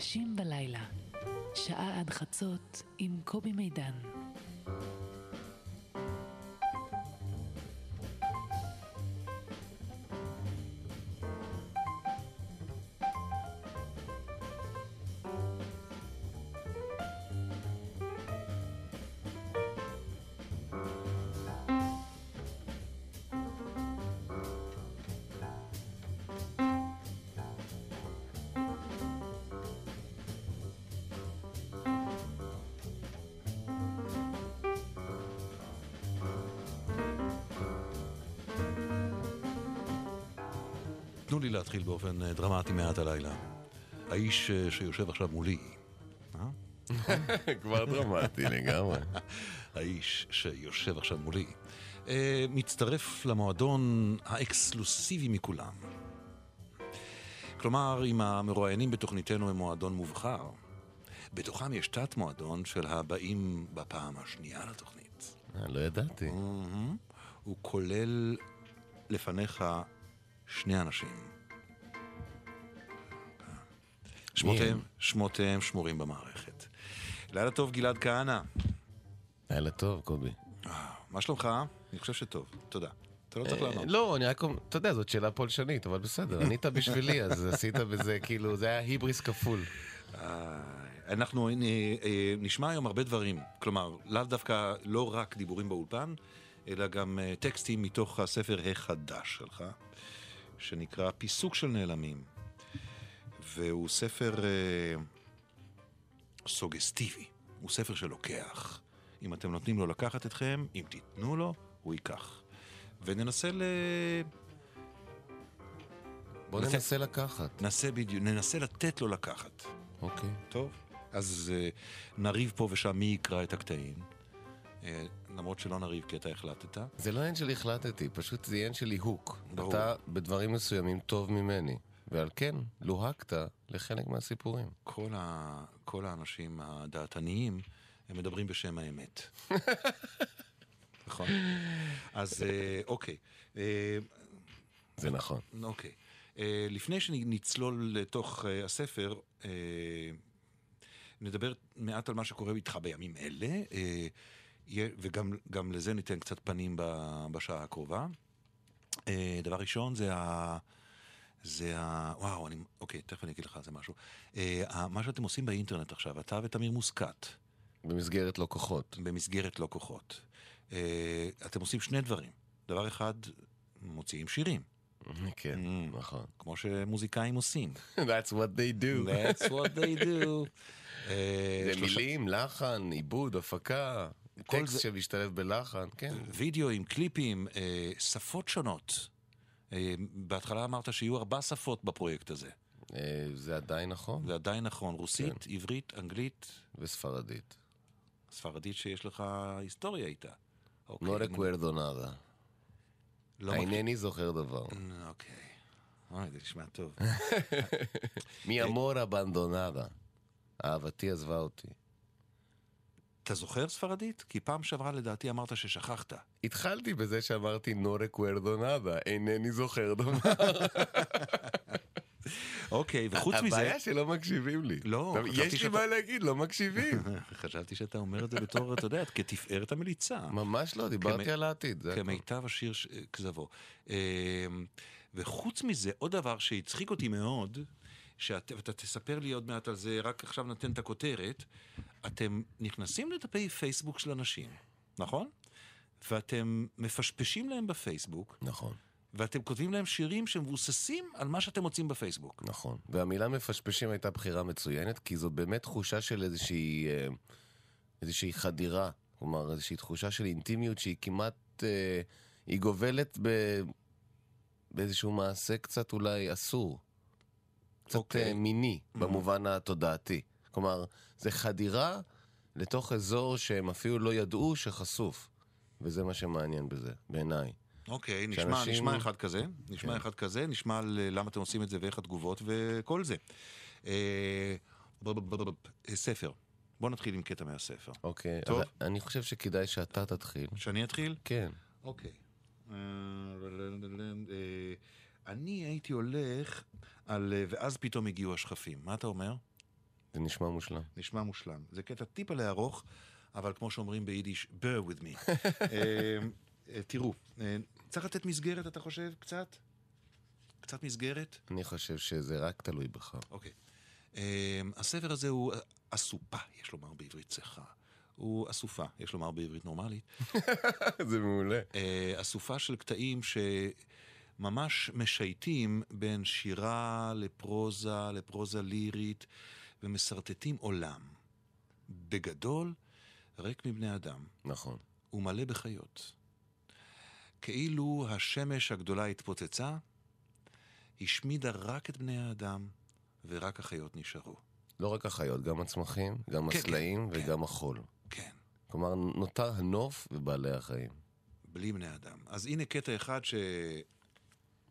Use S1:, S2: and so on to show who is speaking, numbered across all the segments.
S1: אנשים בלילה, שעה עד חצות עם קובי מידן.
S2: להתחיל באופן אה, דרמטי מעט הלילה. האיש אה, שיושב עכשיו מולי, אה?
S3: כבר דרמטי לגמרי.
S2: האיש שיושב עכשיו מולי, אה, מצטרף למועדון האקסקלוסיבי מכולם. כלומר, אם המרואיינים בתוכניתנו הם מועדון מובחר, בתוכם יש תת מועדון של הבאים בפעם השנייה לתוכנית.
S3: אה, לא ידעתי.
S2: הוא כולל לפניך שני אנשים. שמותיהם, שמותיהם שמורים במערכת. לילה טוב, גלעד כהנא.
S3: לילה טוב, קובי.
S2: אה, מה שלומך? אני חושב שטוב, תודה. אתה לא צריך
S3: אה,
S2: לענות.
S3: לא, אני רק אומר, אתה יודע, זאת שאלה פולשנית, אבל בסדר, ענית בשבילי, אז עשית בזה, כאילו, זה היה היבריס כפול.
S2: אה, אנחנו נשמע היום הרבה דברים. כלומר, לאו דווקא לא רק דיבורים באולפן, אלא גם טקסטים מתוך הספר החדש שלך, שנקרא פיסוק של נעלמים. והוא ספר אה, סוגסטיבי, הוא ספר שלוקח. אם אתם נותנים לו לקחת אתכם, אם תיתנו לו, הוא ייקח. וננסה ל...
S3: בוא
S2: לתת-
S3: ננסה לקחת.
S2: ננסה בדיוק, ננסה לתת לו לקחת.
S3: אוקיי.
S2: טוב, אז uh, נריב פה ושם מי יקרא את הקטעים. Uh, למרות שלא נריב כי אתה החלטת.
S3: זה לא עניין של החלטתי, פשוט זה עניין של ליהוק.
S2: ברור.
S3: אתה בדברים מסוימים טוב ממני, ועל כן לוהקת לחלק מהסיפורים.
S2: כל, ה... כל האנשים הדעתניים, הם מדברים בשם האמת. נכון? אז uh, אוקיי. Uh,
S3: זה נכון.
S2: אוקיי. Uh, לפני שנצלול לתוך הספר, נדבר מעט על מה שקורה איתך בימים אלה, וגם גם לזה ניתן קצת פנים בשעה הקרובה. דבר ראשון זה. זה ה... וואו, אני... אוקיי, תכף אני אגיד לך על זה משהו. Uh, ה- מה שאתם עושים באינטרנט עכשיו, אתה ותמיר מוסקת,
S3: במסגרת לא כוחות.
S2: במסגרת לא כוחות. Uh, אתם עושים שני דברים. דבר אחד, מוציאים שירים,
S3: כן, נכון.
S2: כמו שמוזיקאים עושים.
S3: That's what they do.
S2: That's what they do. אה,
S3: זה מילים, לחן, עיבוד, הפקה, טקסט שמשתלב בלחן, כן.
S2: וידאוים, קליפים, אה, שפות שונות. אה, בהתחלה אמרת שיהיו ארבע שפות בפרויקט הזה.
S3: אה, זה עדיין נכון,
S2: זה עדיין נכון. רוסית,
S3: כן.
S2: עברית, אנגלית,
S3: וספרדית.
S2: ספרדית שיש לך היסטוריה איתה. אוקיי,
S3: לא רקוורדו נאדה.
S2: לא
S3: אינני זוכר דבר.
S2: אוקיי. אוי, זה נשמע טוב.
S3: מי אמור אבנדונדה. אהבתי עזבה אותי.
S2: אתה זוכר ספרדית? כי פעם שעברה לדעתי אמרת ששכחת.
S3: התחלתי בזה שאמרתי נו רקוורדו נאדה, אינני זוכר דבר.
S2: אוקיי, וחוץ מזה...
S3: הבעיה שלא מקשיבים לי.
S2: לא, חשבתי
S3: יש לי
S2: שאתה-
S3: מה להגיד, לא מקשיבים.
S2: חשבתי שאתה אומר את זה בתור, אתה יודע, כתפארת המליצה.
S3: ממש לא, דיברתי על העתיד.
S2: כמיטב השיר כזבו. אמ, וחוץ מזה, עוד דבר שהצחיק אותי מאוד, שאתה תספר לי עוד מעט על זה, רק עכשיו נתן את הכותרת, אתם נכנסים לדפי פייסבוק של אנשים, נכון? ואתם מפשפשים להם בפייסבוק,
S3: נכון,
S2: ואתם כותבים להם שירים שמבוססים על מה שאתם מוצאים בפייסבוק.
S3: נכון. והמילה מפשפשים הייתה בחירה מצוינת, כי זאת באמת תחושה של איזושהי, אה, איזושהי חדירה. כלומר, איזושהי תחושה של אינטימיות שהיא כמעט, אה, היא גובלת ב, באיזשהו מעשה קצת אולי אסור. קצת
S2: אוקיי.
S3: אה, מיני, במובן התודעתי. כלומר, זה חדירה לתוך אזור שהם אפילו לא ידעו שחשוף. וזה מה שמעניין בזה, בעיניי.
S2: אוקיי, נשמע,
S3: שאנשים-
S2: נשמע אחד כזה, נשמע
S3: כן.
S2: אחד כזה, נשמע על למה אתם עושים את זה ואיך התגובות וכל זה. אה, ספר. בוא נתחיל עם קטע מהספר.
S3: אוקיי,
S2: טוב.
S3: אז אני חושב שכדאי שאתה תתחיל.
S2: שאני אתחיל?
S3: כן.
S2: אוקיי. אה, אה, אני הייתי הולך על... אה, ואז פתאום הגיעו השכפים. מה אתה אומר?
S3: זה נשמע מושלם.
S2: נשמע מושלם. זה קטע טיפה לארוך, אבל כמו שאומרים ביידיש, bear with me. אה, אה, תראו, צריך לתת מסגרת, אתה חושב, קצת? קצת מסגרת?
S3: אני חושב שזה רק תלוי בך.
S2: אוקיי. הספר הזה הוא אסופה, יש לומר בעברית צחה. הוא אסופה, יש לומר בעברית נורמלית.
S3: זה מעולה.
S2: אסופה של קטעים שממש משייטים בין שירה לפרוזה, לפרוזה לירית, ומסרטטים עולם. בגדול, ריק מבני אדם,
S3: נכון.
S2: ומלא בחיות. כאילו השמש הגדולה התפוצצה, השמידה רק את בני האדם, ורק החיות נשארו.
S3: לא רק החיות, גם הצמחים, גם
S2: כן,
S3: הסלעים
S2: כן,
S3: וגם החול.
S2: כן,
S3: כלומר, נותר הנוף ובעלי החיים.
S2: בלי בני אדם. אז הנה קטע אחד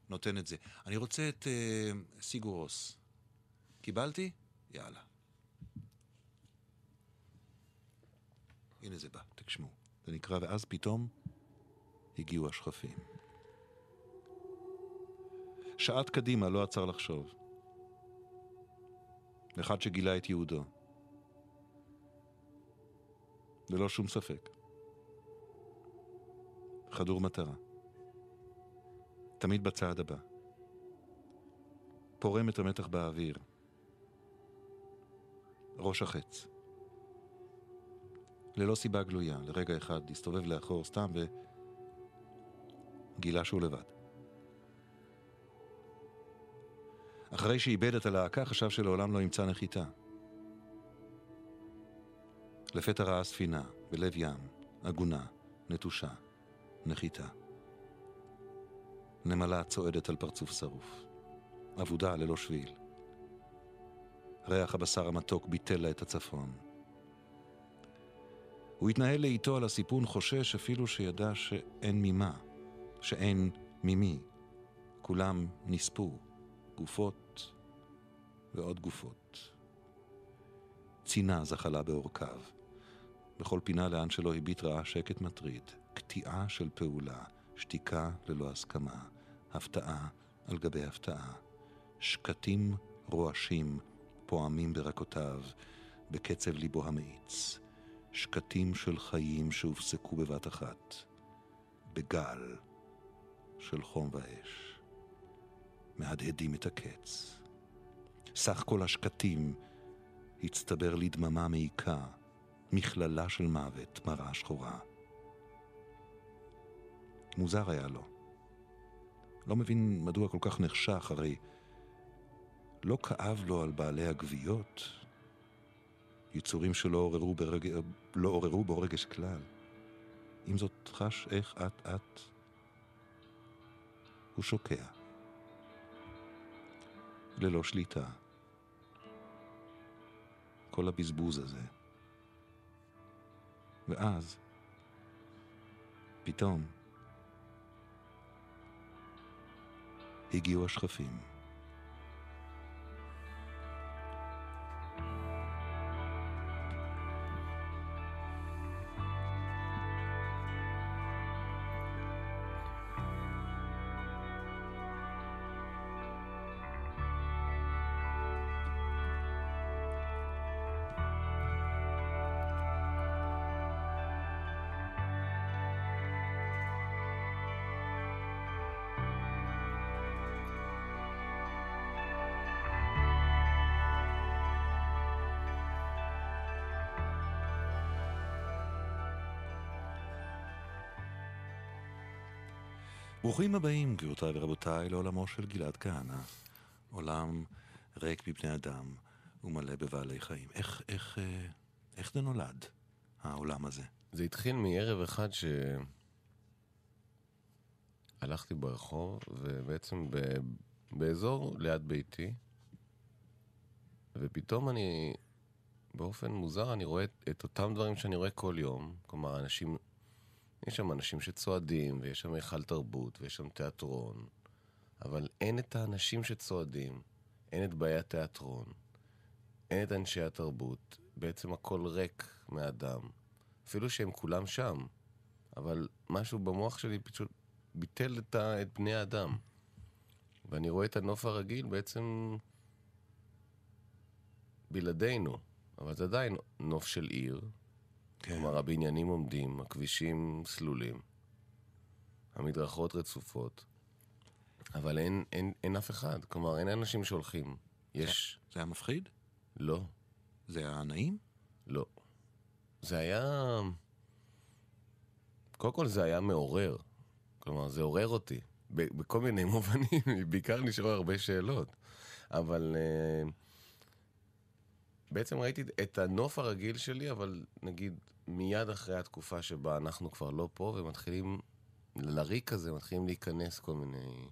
S2: שנותן את זה. אני רוצה את uh, סיגורוס. קיבלתי? יאללה. הנה זה בא, תקשמו. זה נקרא, ואז פתאום הגיעו השכפים. שעת קדימה לא עצר לחשוב. אחד שגילה את ייעודו. ללא שום ספק. חדור מטרה. תמיד בצעד הבא. פורם את המתח באוויר. ראש החץ. ללא סיבה גלויה, לרגע אחד הסתובב לאחור סתם וגילה שהוא לבד. אחרי שאיבד את הלהקה, חשב שלעולם לא ימצא נחיתה. לפתע ראה ספינה, בלב ים, עגונה, נטושה, נחיתה. נמלה צועדת על פרצוף שרוף. אבודה ללא שביל. ריח הבשר המתוק ביטל לה את הצפון. הוא התנהל לאיתו על הסיפון חושש אפילו שידע שאין ממה, שאין ממי. כולם נספו, גופות ועוד גופות. צינה זחלה בעורקיו. בכל פינה לאן שלא הביט ראה שקט מטריד, קטיעה של פעולה, שתיקה ללא הסכמה, הפתעה על גבי הפתעה. שקטים רועשים פועמים ברקותיו, בקצב ליבו המאיץ. שקטים של חיים שהופסקו בבת אחת, בגל של חום ואש. מהדהדים את הקץ. סך כל השקטים הצטבר לדממה מעיקה, מכללה של מוות, מראה שחורה. מוזר היה לו. לא מבין מדוע כל כך נחשך, הרי לא כאב לו על בעלי הגוויות, יצורים שלא עוררו, ברג... לא עוררו בו רגש כלל. עם זאת חש איך אט-אט הוא שוקע. ללא שליטה. כל הבזבוז הזה. ואז, פתאום, הגיעו השכפים. ברוכים הבאים, גבירותיי ורבותיי, לעולמו של גלעד כהנא. עולם ריק מבני אדם ומלא בבעלי חיים. איך, איך, אה, איך זה נולד, העולם הזה?
S3: זה התחיל מערב אחד ש... הלכתי ברחוב, ובעצם ב... באזור ליד ביתי, ופתאום אני, באופן מוזר, אני רואה את אותם דברים שאני רואה כל יום. כלומר, אנשים, יש שם אנשים שצועדים, ויש שם היכל תרבות, ויש שם תיאטרון, אבל אין את האנשים שצועדים, אין את באי התיאטרון, אין את אנשי התרבות, בעצם הכל ריק מאדם. אפילו שהם כולם שם, אבל משהו במוח שלי פשוט ביטל את, ה, את בני האדם. ואני רואה את הנוף הרגיל בעצם בלעדינו, אבל זה עדיין נוף של עיר.
S2: כן.
S3: כלומר, הבניינים עומדים, הכבישים סלולים, המדרכות רצופות, אבל אין, אין, אין אף אחד. כלומר, אין אנשים שהולכים. יש...
S2: זה היה מפחיד?
S3: לא,
S2: זה היה נעים?
S3: לא. זה היה... קודם כל זה היה מעורר. כלומר, זה עורר אותי. בכל מיני מובנים, בעיקר נשארו הרבה שאלות. אבל uh, בעצם ראיתי את הנוף הרגיל שלי, אבל נגיד מיד אחרי התקופה שבה אנחנו כבר לא פה, ומתחילים, לריק הזה מתחילים להיכנס כל מיני,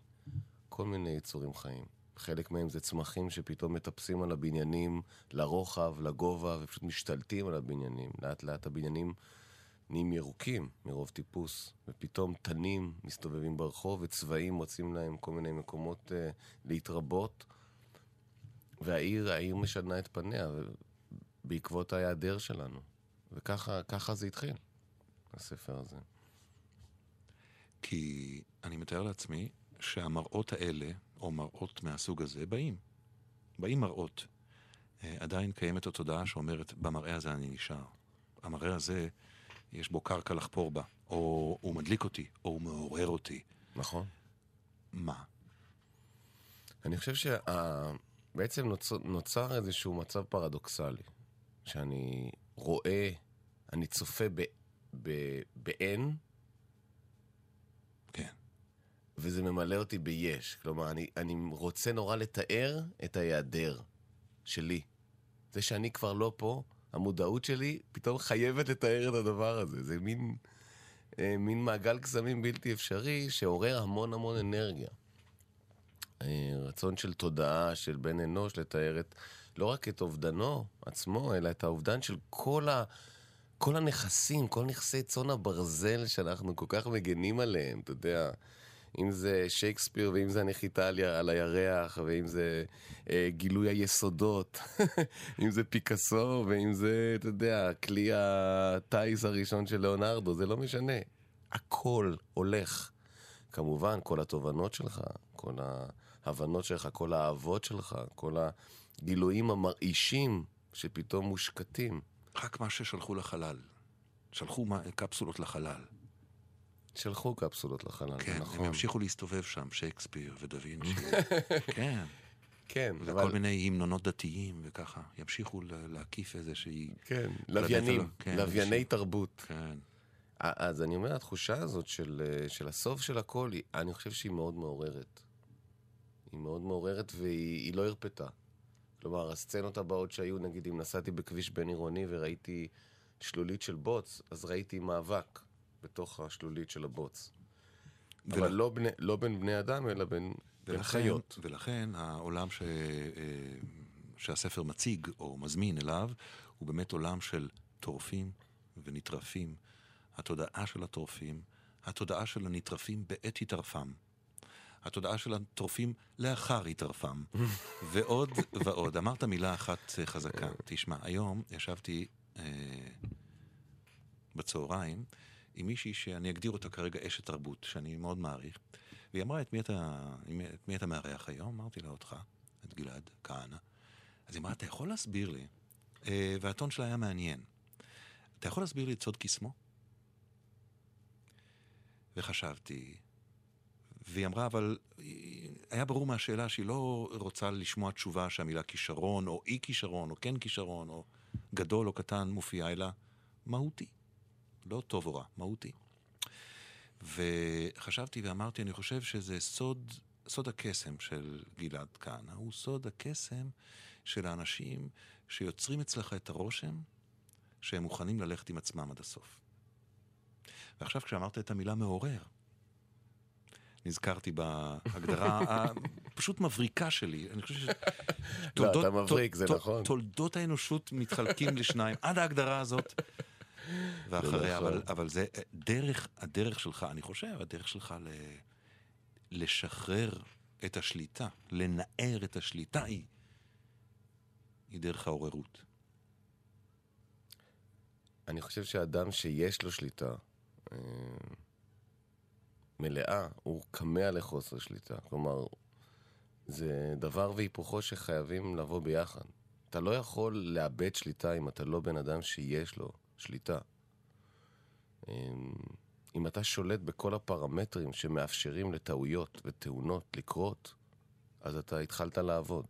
S3: כל מיני יצורים חיים. חלק מהם זה צמחים שפתאום מטפסים על הבניינים לרוחב, לגובה, ופשוט משתלטים על הבניינים. לאט לאט הבניינים נהיים ירוקים מרוב טיפוס, ופתאום תנים מסתובבים ברחוב, וצבעים מוצאים להם כל מיני מקומות uh, להתרבות, והעיר, העיר משנה את פניה, בעקבות ההיעדר שלנו. וככה ככה זה התחיל, הספר הזה.
S2: כי אני מתאר לעצמי שהמראות האלה, או מראות מהסוג הזה, באים. באים מראות. אה, עדיין קיימת התודעה שאומרת, במראה הזה אני נשאר. המראה הזה, יש בו קרקע לחפור בה. או הוא מדליק אותי, או הוא מעורר אותי.
S3: נכון.
S2: מה?
S3: אני חושב שבעצם נוצר, נוצר איזשהו מצב פרדוקסלי, שאני רואה, אני צופה ב, ב, באין,
S2: כן.
S3: וזה ממלא אותי ביש. כלומר, אני, אני רוצה נורא לתאר את ההיעדר שלי. זה שאני כבר לא פה, המודעות שלי פתאום חייבת לתאר את הדבר הזה. זה מין, אה, מין מעגל קסמים בלתי אפשרי שעורר המון המון אנרגיה. אה, רצון של תודעה של בן אנוש לתאר את, לא רק את אובדנו עצמו, אלא את האובדן של כל, ה, כל הנכסים, כל נכסי צאן הברזל שאנחנו כל כך מגנים עליהם, אתה יודע. אם זה שייקספיר, ואם זה הנחיתה על, הירח, ואם זה אה, גילוי היסודות, אם זה פיקאסו, ואם זה, אתה יודע, כלי הטיס הראשון של ליאונרדו, זה לא משנה. הכל הולך. כמובן, כל התובנות שלך, כל ההבנות שלך, כל האהבות שלך, כל הגילויים המרעישים שפתאום מושקטים.
S2: רק מה ששלחו לחלל. שלחו מה- קפסולות לחלל.
S3: שלחו קפסולות לחלל,
S2: כן,
S3: נכון.
S2: הם ימשיכו להסתובב שם, שייקספיר ודה וינצ'י. כן,
S3: כן,
S2: וכל
S3: אבל...
S2: מיני המנונות דתיים וככה. ימשיכו להקיף איזושהי...
S3: כן,
S2: לדעת
S3: לוויינים,
S2: עליו, כן,
S3: לווייני
S2: איזושהי-
S3: תרבות.
S2: כן.
S3: אז אני אומר, התחושה הזאת של, אה, של הסוף של הכל, אני חושב שהיא מאוד מעוררת. היא מאוד מעוררת והיא היא לא הרפתה. כלומר, הסצנות הבאות שהיו, נגיד, אם נסעתי בכביש בין עירוני וראיתי שלולית של בוץ, אז ראיתי מאבק בתוך השלולית של הבוץ.
S2: ול-
S3: אבל לא, בני, לא בין בני אדם, אלא בין, בין
S2: ולכן,
S3: חיות.
S2: ולכן העולם ש... אה, שהספר מציג או מזמין אליו, הוא באמת עולם של טורפים ונטרפים. התודעה של הטורפים, התודעה של הנטרפים בעת התערפם. התודעה של הטורפים לאחר התערפם. ועוד ועוד. אמרת מילה אחת אה, חזקה. תשמע, היום ישבתי אה, בצהריים עם מישהי שאני אגדיר אותה כרגע אשת תרבות, שאני מאוד מעריך, והיא אמרה, את מי אתה, את מי אתה מארח היום? אמרתי לה, אותך, את גלעד כהנא. אז היא אמרה, אתה יכול להסביר לי, אה, והטון שלה היה מעניין, אתה יכול להסביר לי את סוד קסמו? וחשבתי, והיא אמרה, אבל היה ברור מהשאלה שהיא לא רוצה לשמוע תשובה שהמילה כישרון, או אי כישרון, או כן כישרון, או גדול או קטן מופיעה, אלא מהותי. לא טוב או רע, מהותי. וחשבתי ואמרתי, אני חושב שזה סוד, סוד הקסם של גלעד כהנא, הוא סוד הקסם של האנשים שיוצרים אצלך את הרושם שהם מוכנים ללכת עם עצמם עד הסוף. ועכשיו כשאמרת את המילה מעורר, נזכרתי בהגדרה הפשוט מבריקה שלי. אני חושב ש...
S3: לא, אתה מבריק, זה נכון.
S2: תולדות האנושות מתחלקים לשניים, עד ההגדרה הזאת. ואחריה,
S3: נכון.
S2: אבל, אבל זה דרך, הדרך שלך, אני חושב, הדרך שלך ל, לשחרר את השליטה, לנער את השליטה, היא, היא דרך העוררות.
S3: אני חושב שאדם שיש לו שליטה אה, מלאה, הוא כמה לחוסר שליטה. כלומר, זה דבר והיפוכו שחייבים לבוא ביחד. אתה לא יכול לאבד שליטה אם אתה לא בן אדם שיש לו שליטה. אמ, אם אתה שולט בכל הפרמטרים שמאפשרים לטעויות ותאונות לקרות, אז אתה התחלת לעבוד.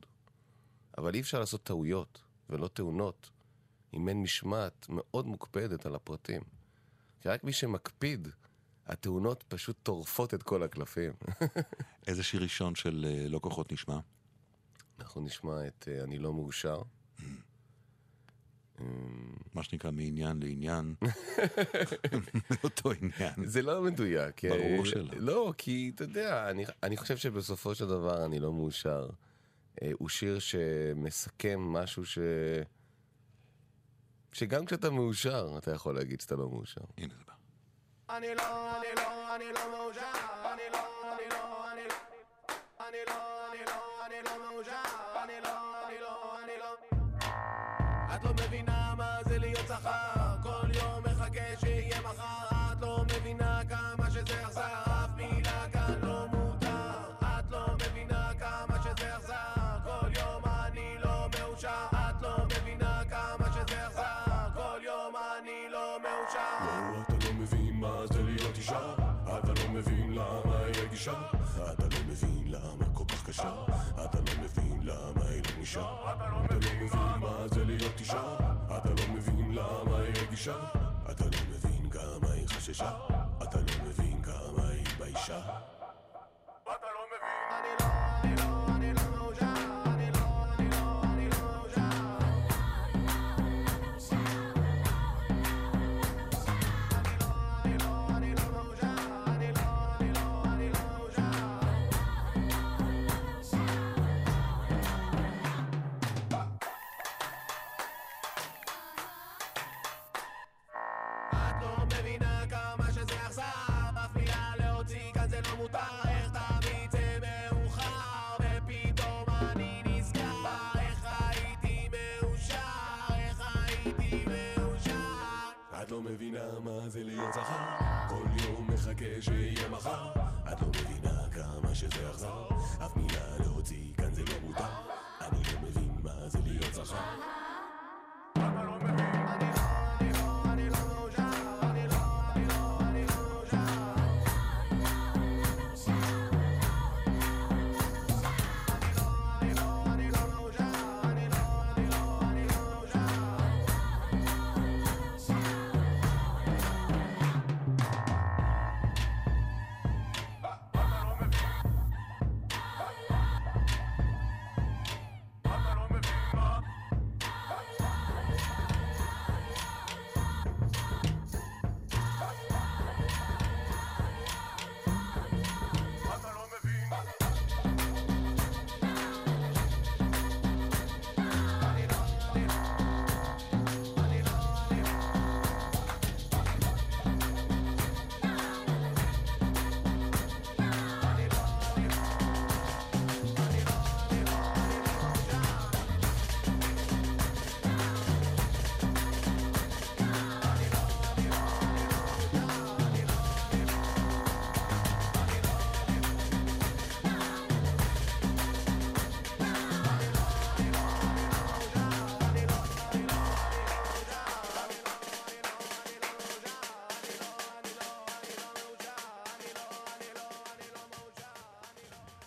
S3: אבל אי אפשר לעשות טעויות ולא תאונות אם אין משמעת מאוד מוקפדת על הפרטים. כי רק מי שמקפיד, התאונות פשוט טורפות את כל הקלפים.
S2: איזה שיר ראשון של אה, לא כוחות נשמע?
S3: אנחנו נשמע את אה, אני לא מאושר.
S2: מה שנקרא מעניין לעניין. אותו עניין.
S3: זה לא מדויק. אה,
S2: ברור שלא.
S3: לא, כי אתה יודע, אני, אני חושב שבסופו של דבר אני לא מאושר. הוא שיר שמסכם משהו ש... שגם כשאתה מאושר, אתה יכול להגיד שאתה לא מאושר.
S2: הנה זה בא.
S4: Anilon, anilon, anilon, anilon, anilon, anilon, anilon, anilon, נשאר אתה לא מבין מה זה להיות אישה. אתה לא מבין למה היא רגישה. אתה לא מבין כמה היא חששה. אתה לא מבין כמה היא ביישה
S5: את לא מבינה
S4: מה זה להיות זכר. כל יום מחכה שיהיה מחר. את לא מבינה כמה שזה אכזר. אף מילה להוציא כאן זה לא מותר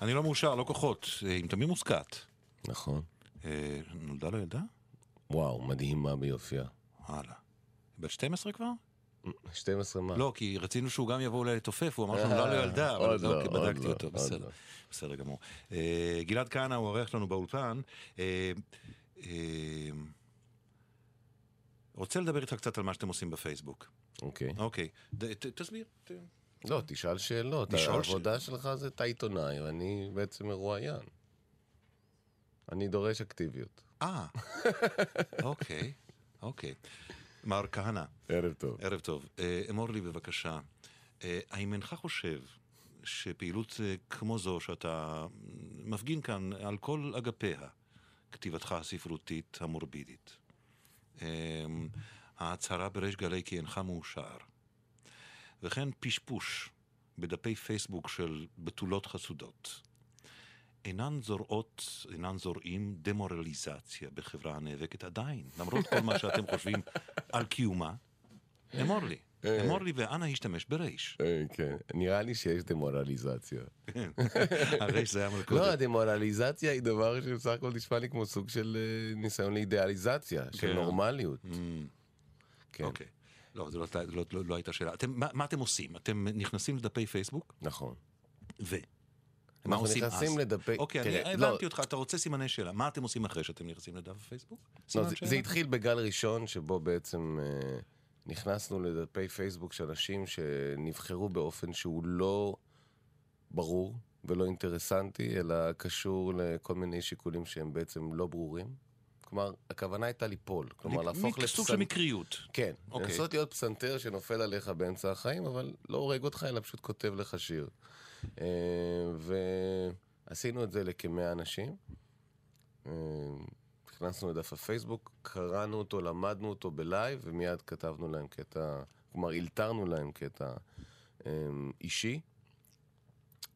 S4: אני לא
S5: מאושר, לא
S2: כוחות, אה, עם תמיר מוסקת.
S3: נכון.
S2: אה, נולדה לו ילדה?
S3: וואו, מדהימה ביופייה.
S2: וואלה. בת 12 כבר?
S3: 12 מה?
S2: לא, כי רצינו שהוא גם יבוא אולי לתופף, הוא אמר שנולדה לו ילדה, אבל
S3: לא, עוד
S2: בדקתי
S3: לא,
S2: אותו, בסדר.
S3: לא.
S2: בסדר גמור. אה, גלעד כהנא הוא האורח שלנו באולפן. אה, אה, רוצה לדבר איתך קצת על מה שאתם עושים בפייסבוק.
S3: אוקיי.
S2: אוקיי, תסביר.
S3: לא, תשאל שאלות.
S2: לשאול
S3: העבודה שלך זה אתה עיתונאי, ואני בעצם מרואיין. אני דורש אקטיביות.
S2: אה, אוקיי, אוקיי. מר כהנא,
S3: ערב טוב.
S2: ערב טוב. אה, אמור לי בבקשה, אה, האם אינך חושב שפעילות אה, כמו זו שאתה מפגין כאן על כל אגפיה, כתיבתך הספרותית המורבידית, ההצהרה בריש גלי כי אינך מאושר, וכן פשפוש בדפי פייסבוק של בתולות חסודות, אינן זורעות, אינן זורעים דמורליזציה בחברה הנאבקת עדיין, למרות כל מה שאתם חושבים על קיומה. אמור לי. אמור לי ואנא השתמש ברייש.
S3: אה, כן, נראה לי שיש דמורליזציה.
S2: כן. הרייש זה היה
S3: לא. הדמורליזציה היא דבר שבסך הכל נשמע לי כמו סוג של אה, ניסיון לאידיאליזציה, של
S2: כן.
S3: נורמליות.
S2: Mm,
S3: כן,
S2: אוקיי. לא, זו לא, לא, לא, לא הייתה שאלה. אתם, מה, מה אתם עושים? אתם נכנסים לדפי פייסבוק,
S3: נכון.
S2: ו... מה
S3: אנחנו
S2: עושים
S3: נכנסים
S2: אז?
S3: לדפי...
S2: אוקיי,
S3: תראה,
S2: אני
S3: לא,
S2: הבנתי אותך, אתה רוצה סימני שאלה. מה אתם עושים אחרי שאתם נכנסים לדף הפייסבוק?
S3: לא, זה? זה התחיל בגל ראשון, שבו בעצם אה, נכנסנו לדפי פייסבוק של אנשים שנבחרו באופן שהוא לא ברור ולא אינטרסנטי, אלא קשור לכל מיני שיקולים שהם בעצם לא ברורים. כלומר, הכוונה הייתה ליפול. כלומר, להפוך
S2: מק- סוג של מקריות.
S3: כן,
S2: אוקיי.
S3: לנסות להיות פסנתר שנופל עליך באמצע החיים, אבל לא הורג אותך, אלא פשוט כותב לך שיר. אה, ועשינו את זה לכמאה אנשים. אה, נכנסנו לדף הפייסבוק, קראנו אותו, למדנו אותו בלייב, ומיד כתבנו להם קטע, כלומר, אלתרנו להם קטע אה, אישי.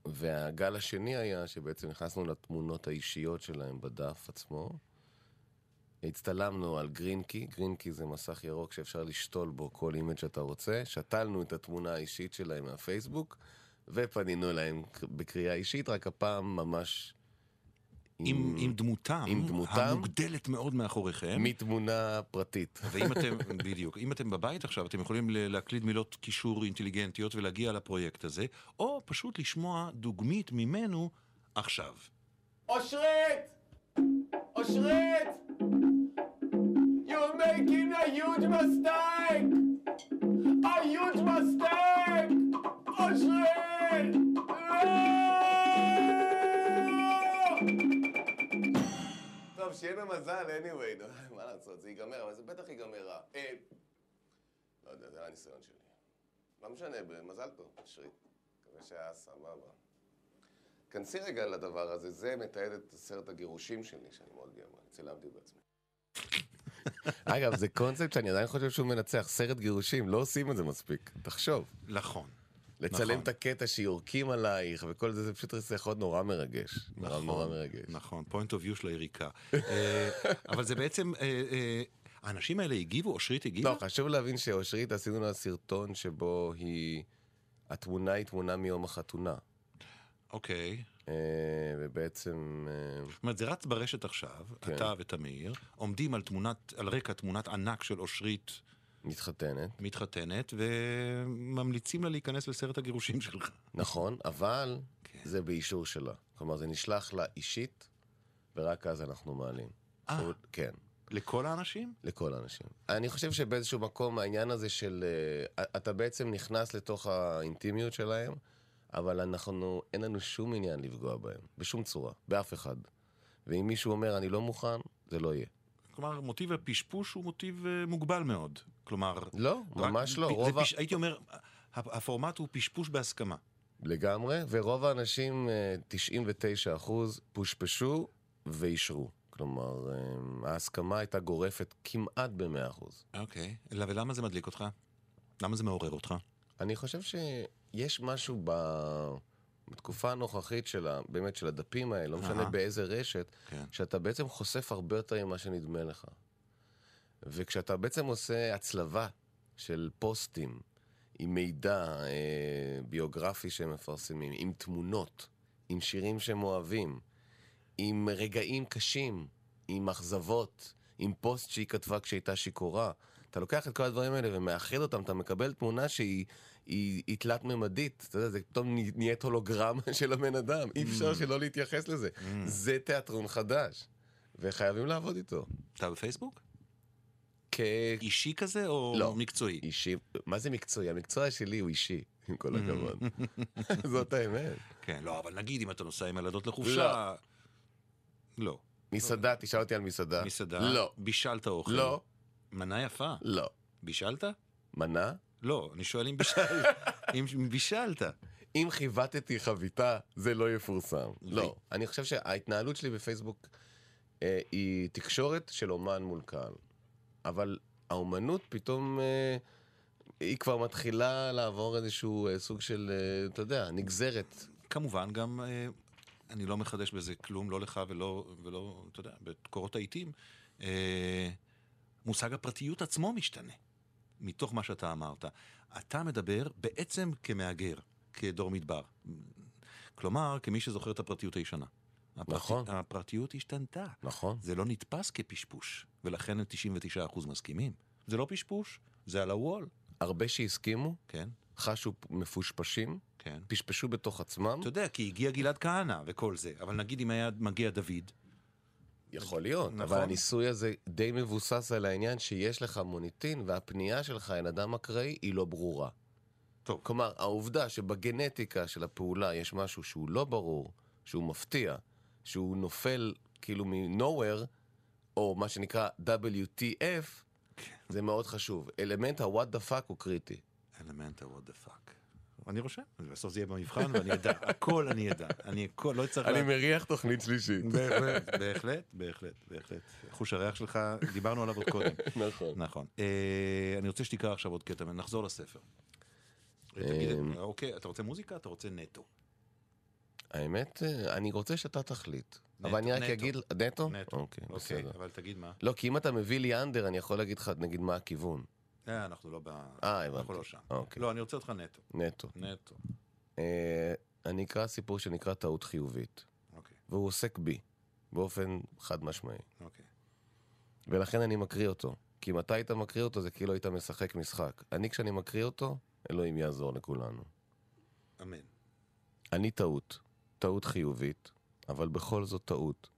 S3: והגל השני היה שבעצם נכנסנו לתמונות האישיות שלהם בדף עצמו. הצטלמנו על green key, green key זה מסך ירוק שאפשר לשתול בו כל image שאתה רוצה, שתלנו את התמונה האישית שלהם מהפייסבוק, ופנינו להם בקריאה אישית, רק הפעם ממש
S2: עם, עם דמותם,
S3: עם דמותם.
S2: המוגדלת מאוד מאחוריכם.
S3: מתמונה פרטית.
S2: ואם אתם, בדיוק, אם אתם בבית עכשיו, אתם יכולים להקליד מילות קישור אינטליגנטיות ולהגיע לפרויקט הזה, או פשוט לשמוע דוגמית ממנו עכשיו.
S5: אושרית! אושרית! Making a huge mistake! A huge mistake! אושרית! טוב, שיהיה במזל, anyway, מה לעשות, זה ייגמר, אבל זה בטח ייגמר רע. אה, לא יודע, זה היה הניסיון שלי. לא משנה, במזל טוב, אושרית. מקווה שהיה סבבה. כנסי רגע לדבר הזה, זה מתעד את סרט הגירושים שלי, שאני מאוד גאה בו, צילמתי בעצמי.
S3: אגב, זה קונספט שאני עדיין חושב שהוא מנצח. סרט גירושים, לא עושים את זה מספיק. תחשוב.
S2: נכון.
S3: לצלם
S2: נכון.
S3: את הקטע שיורקים עלייך וכל זה, זה פשוט יכול להיות נורא מרגש. נורא נורא מרגש.
S2: נכון, point of view של היריקה. אה, אבל זה בעצם, אה, אה, האנשים האלה הגיבו, אושרית הגיבה?
S3: לא, חשוב להבין שאושרית עשינו לה סרטון שבו היא... התמונה היא תמונה מיום החתונה.
S2: אוקיי.
S3: ובעצם... אה,
S2: זאת אומרת, זה רץ ברשת עכשיו,
S3: כן.
S2: אתה ותמיר, עומדים על תמונת, על רקע תמונת ענק של אושרית
S3: מתחתנת.
S2: מתחתנת, וממליצים לה להיכנס לסרט הגירושים שלך.
S3: נכון, אבל
S2: כן.
S3: זה באישור שלה. כלומר, זה נשלח לה אישית, ורק אז אנחנו מעלים.
S2: אה.
S3: הוא- כן.
S2: לכל האנשים?
S3: לכל האנשים. אני חושב שבאיזשהו מקום העניין הזה של... אה, אתה בעצם נכנס לתוך האינטימיות שלהם, אבל אנחנו, אין לנו שום עניין לפגוע בהם, בשום צורה, באף אחד. ואם מישהו אומר, אני לא מוכן, זה לא יהיה.
S2: כלומר, מוטיב הפשפוש הוא מוטיב אה, מוגבל מאוד. כלומר...
S3: לא, ממש לא. רוב ה...
S2: פש... הייתי אומר, הפורמט הוא פשפוש בהסכמה.
S3: לגמרי, ורוב האנשים, אה, 99 אחוז, פושפשו ואישרו. כלומר, אה, ההסכמה הייתה גורפת כמעט ב-100 אחוז.
S2: אוקיי. ולמה זה מדליק אותך? למה זה מעורר אותך?
S3: אני חושב שיש משהו ב... בתקופה הנוכחית של ה... באמת של הדפים האלה, לא משנה. באיזה רשת,
S2: כן.
S3: שאתה בעצם חושף הרבה יותר ממה שנדמה לך. וכשאתה בעצם עושה הצלבה של פוסטים עם מידע אה, ביוגרפי שהם מפרסמים, עם תמונות, עם שירים שהם אוהבים, עם רגעים קשים, עם אכזבות, עם פוסט שהיא כתבה כשהייתה שיכורה. אתה לוקח את כל הדברים האלה ומאחד אותם, אתה מקבל תמונה שהיא היא, היא תלת-ממדית. אתה יודע, זה פתאום נה- נהיית הולוגרמה של הבן אדם. אי אפשר שלא להתייחס לזה. זה תיאטרון חדש, וחייבים לעבוד איתו.
S2: אתה בפייסבוק?
S3: כאישי,
S2: אישי כזה או
S3: לא.
S2: מקצועי?
S3: מה זה מקצועי? המקצוע שלי הוא אישי, עם כל הכבוד. זאת האמת.
S2: כן, לא, אבל נגיד אם אתה נוסע עם ילדות לחופשה... לא.
S3: מסעדה, תשאל אותי על מסעדה.
S2: מסעדה?
S3: לא.
S2: בישלת אוכל?
S3: לא.
S2: מנה יפה.
S3: לא.
S2: בישלת?
S3: מנה?
S2: לא, אני שואל אם בישל... אם בישלת.
S3: אם חיבטתי חביתה, זה לא יפורסם. לא. אני חושב שההתנהלות שלי בפייסבוק אה, היא תקשורת של אומן מול קהל. אבל האומנות פתאום, אה, היא כבר מתחילה לעבור איזשהו אה, סוג של, אה, אתה יודע, נגזרת.
S2: כמובן גם אה, אני לא מחדש בזה כלום, לא לך ולא, ולא אתה יודע, בקורות העיתים, אה, מושג הפרטיות עצמו משתנה, מתוך מה שאתה אמרת. אתה מדבר בעצם כמהגר, כדור מדבר. כלומר, כמי שזוכר את הפרטיות הישנה. הפרטי,
S3: נכון.
S2: הפרטיות השתנתה.
S3: נכון.
S2: זה לא נתפס כפשפוש, ולכן 99% מסכימים. זה לא פשפוש, זה על הוול,
S3: הרבה שהסכימו,
S2: כן,
S3: חשו מפושפשים,
S2: כן.
S3: פשפשו בתוך עצמם.
S2: אתה יודע, כי הגיע גלעד כהנא וכל זה, אבל נגיד אם היה מגיע דוד,
S3: יכול להיות,
S2: נכון.
S3: אבל הניסוי הזה די מבוסס על העניין שיש לך מוניטין והפנייה שלך אל אדם אקראי היא לא ברורה.
S2: טוב.
S3: כלומר, העובדה שבגנטיקה של הפעולה יש משהו שהוא לא ברור, שהוא מפתיע, שהוא נופל כאילו מ-nowhere, או מה שנקרא WTF, זה מאוד חשוב. אלמנט ה-what the fuck הוא קריטי.
S2: אלמנט ה-what the fuck. אני רושם, בסוף זה יהיה במבחן ואני אדע, הכל אני אדע, אני הכל, לא צריך...
S3: אני מריח תוכנית שלישית.
S2: בהחלט, בהחלט, בהחלט. חוש הריח שלך, דיברנו עליו עוד קודם.
S3: נכון.
S2: נכון. אה, אני רוצה שתקרא עכשיו עוד קטע, ונחזור לספר. אה,
S3: אמ.
S2: אוקיי, אתה רוצה מוזיקה? אתה רוצה נטו?
S3: האמת, אה, אני רוצה שאתה תחליט.
S2: נטו,
S3: אבל אני רק
S2: נטו.
S3: אגיד... נטו?
S2: נטו.
S3: אוקיי,
S2: אוקיי,
S3: בסדר.
S2: אבל תגיד מה.
S3: לא, כי אם אתה מביא לי אנדר, אני יכול להגיד לך, נגיד, מה הכיוון.
S2: אה, אנחנו לא ב...
S3: אה, הבנתי.
S2: אנחנו לא שם.
S3: אוקיי.
S2: לא, אני רוצה אותך נטו.
S3: נטו.
S2: נטו.
S3: אה, אני אקרא סיפור שנקרא טעות חיובית,
S2: אוקיי,
S3: והוא עוסק בי, באופן חד משמעי.
S2: אוקיי.
S3: ולכן אני מקריא אותו. כי אם אתה היית מקריא אותו, זה כאילו היית משחק משחק. אני, כשאני מקריא אותו, אלוהים יעזור לכולנו.
S2: אמן.
S3: אני טעות. טעות חיובית, אבל בכל זאת טעות.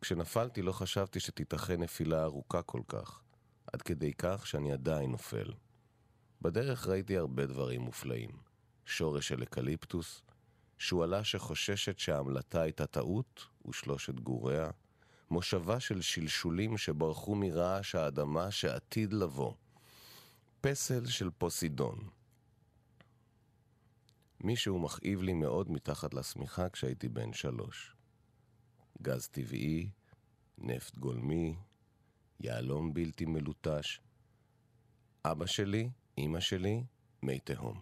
S3: כשנפלתי לא חשבתי שתיתכן נפילה ארוכה כל כך, עד כדי כך שאני עדיין נופל. בדרך ראיתי הרבה דברים מופלאים. שורש של אקליפטוס, שועלה שחוששת שההמלטה הייתה טעות ושלושת גוריה, מושבה של שלשולים שברחו מרעש האדמה שעתיד לבוא, פסל של פוסידון. מישהו מכאיב לי מאוד מתחת לשמיכה כשהייתי בן שלוש. גז טבעי, נפט גולמי, יהלום בלתי מלוטש. אבא שלי, אמא שלי, מי תהום.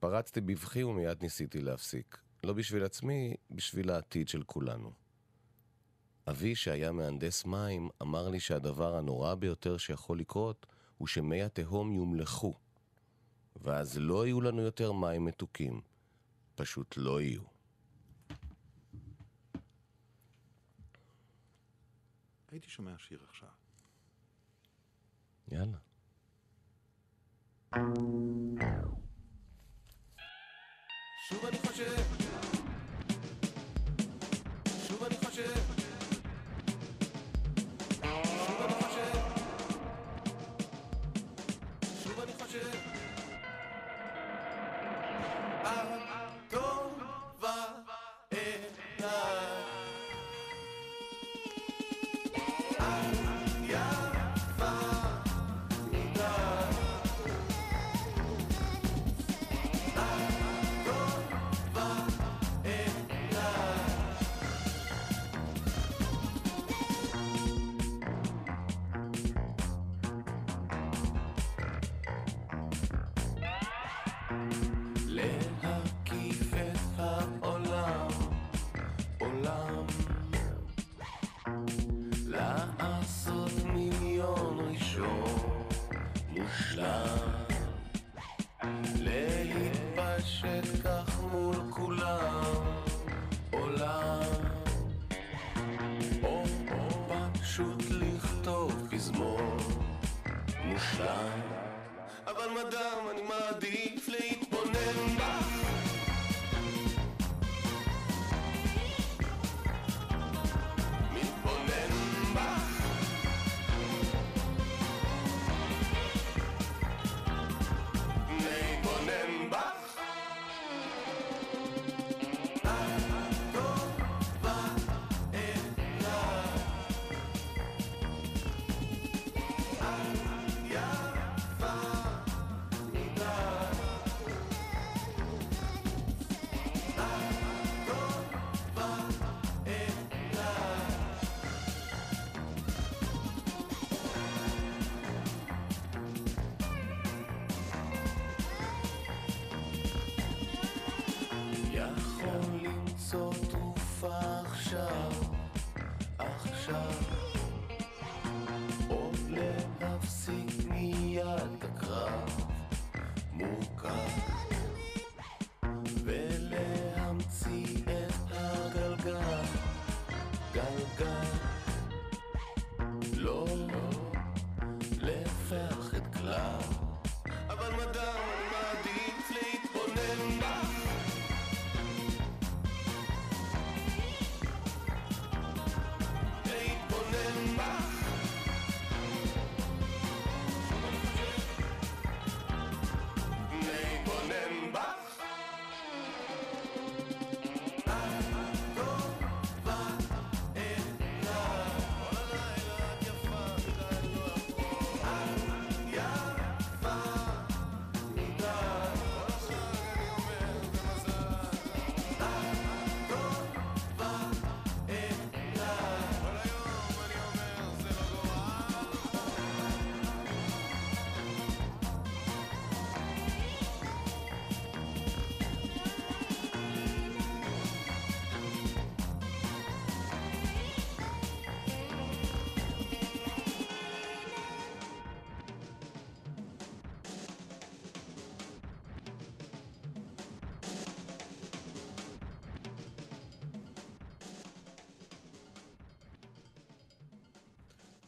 S3: פרצתי בבכי ומיד ניסיתי להפסיק. לא בשביל עצמי, בשביל העתיד של כולנו. אבי, שהיה מהנדס מים, אמר לי שהדבר הנורא ביותר שיכול לקרות הוא שמי התהום יומלכו. ואז לא יהיו לנו יותר מים מתוקים. פשוט לא יהיו.
S2: הייתי שומע שיר עכשיו.
S3: יאללה.
S5: שוב אני חושב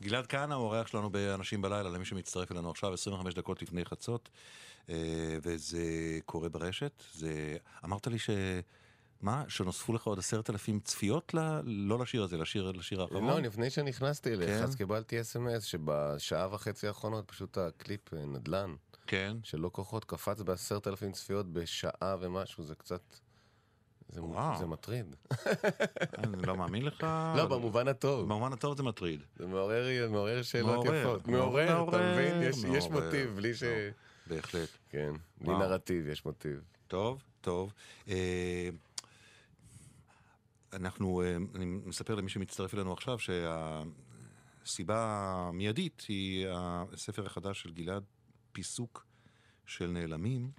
S2: גלעד כהנא הוא האורח שלנו באנשים בלילה, למי שמצטרף אלינו עכשיו, 25 דקות לפני חצות, אה, וזה קורה ברשת. זה... אמרת לי ש... מה? שנוספו לך עוד עשרת אלפים צפיות ל... לא לשיר הזה, לשיר, לשיר האחרון?
S3: לא, לפני שנכנסתי אליך,
S2: כן.
S3: אז קיבלתי אס.אם.אס שבשעה וחצי האחרונות פשוט הקליפ אה, נדל"ן
S2: כן.
S3: של לא כוחות קפץ בעשרת אלפים צפיות בשעה ומשהו, זה קצת... זה,
S2: וואו.
S3: זה מטריד.
S2: אני לא מאמין לך.
S3: לא, במובן הטוב.
S2: במובן הטוב זה מטריד.
S3: זה מעורר, מעורר שאלות
S2: מעורר.
S3: יפות.
S2: מעורר,
S3: מעורר, אתה מבין? יש, יש
S2: מעורר.
S3: מוטיב, בלי ש...
S2: בהחלט.
S3: כן, בלי
S2: וואו.
S3: נרטיב, יש מוטיב.
S2: טוב, טוב. אה, אנחנו, אה, אני מספר למי שמצטרף אלינו עכשיו שהסיבה המיידית היא הספר החדש של גלעד, פיסוק של נעלמים,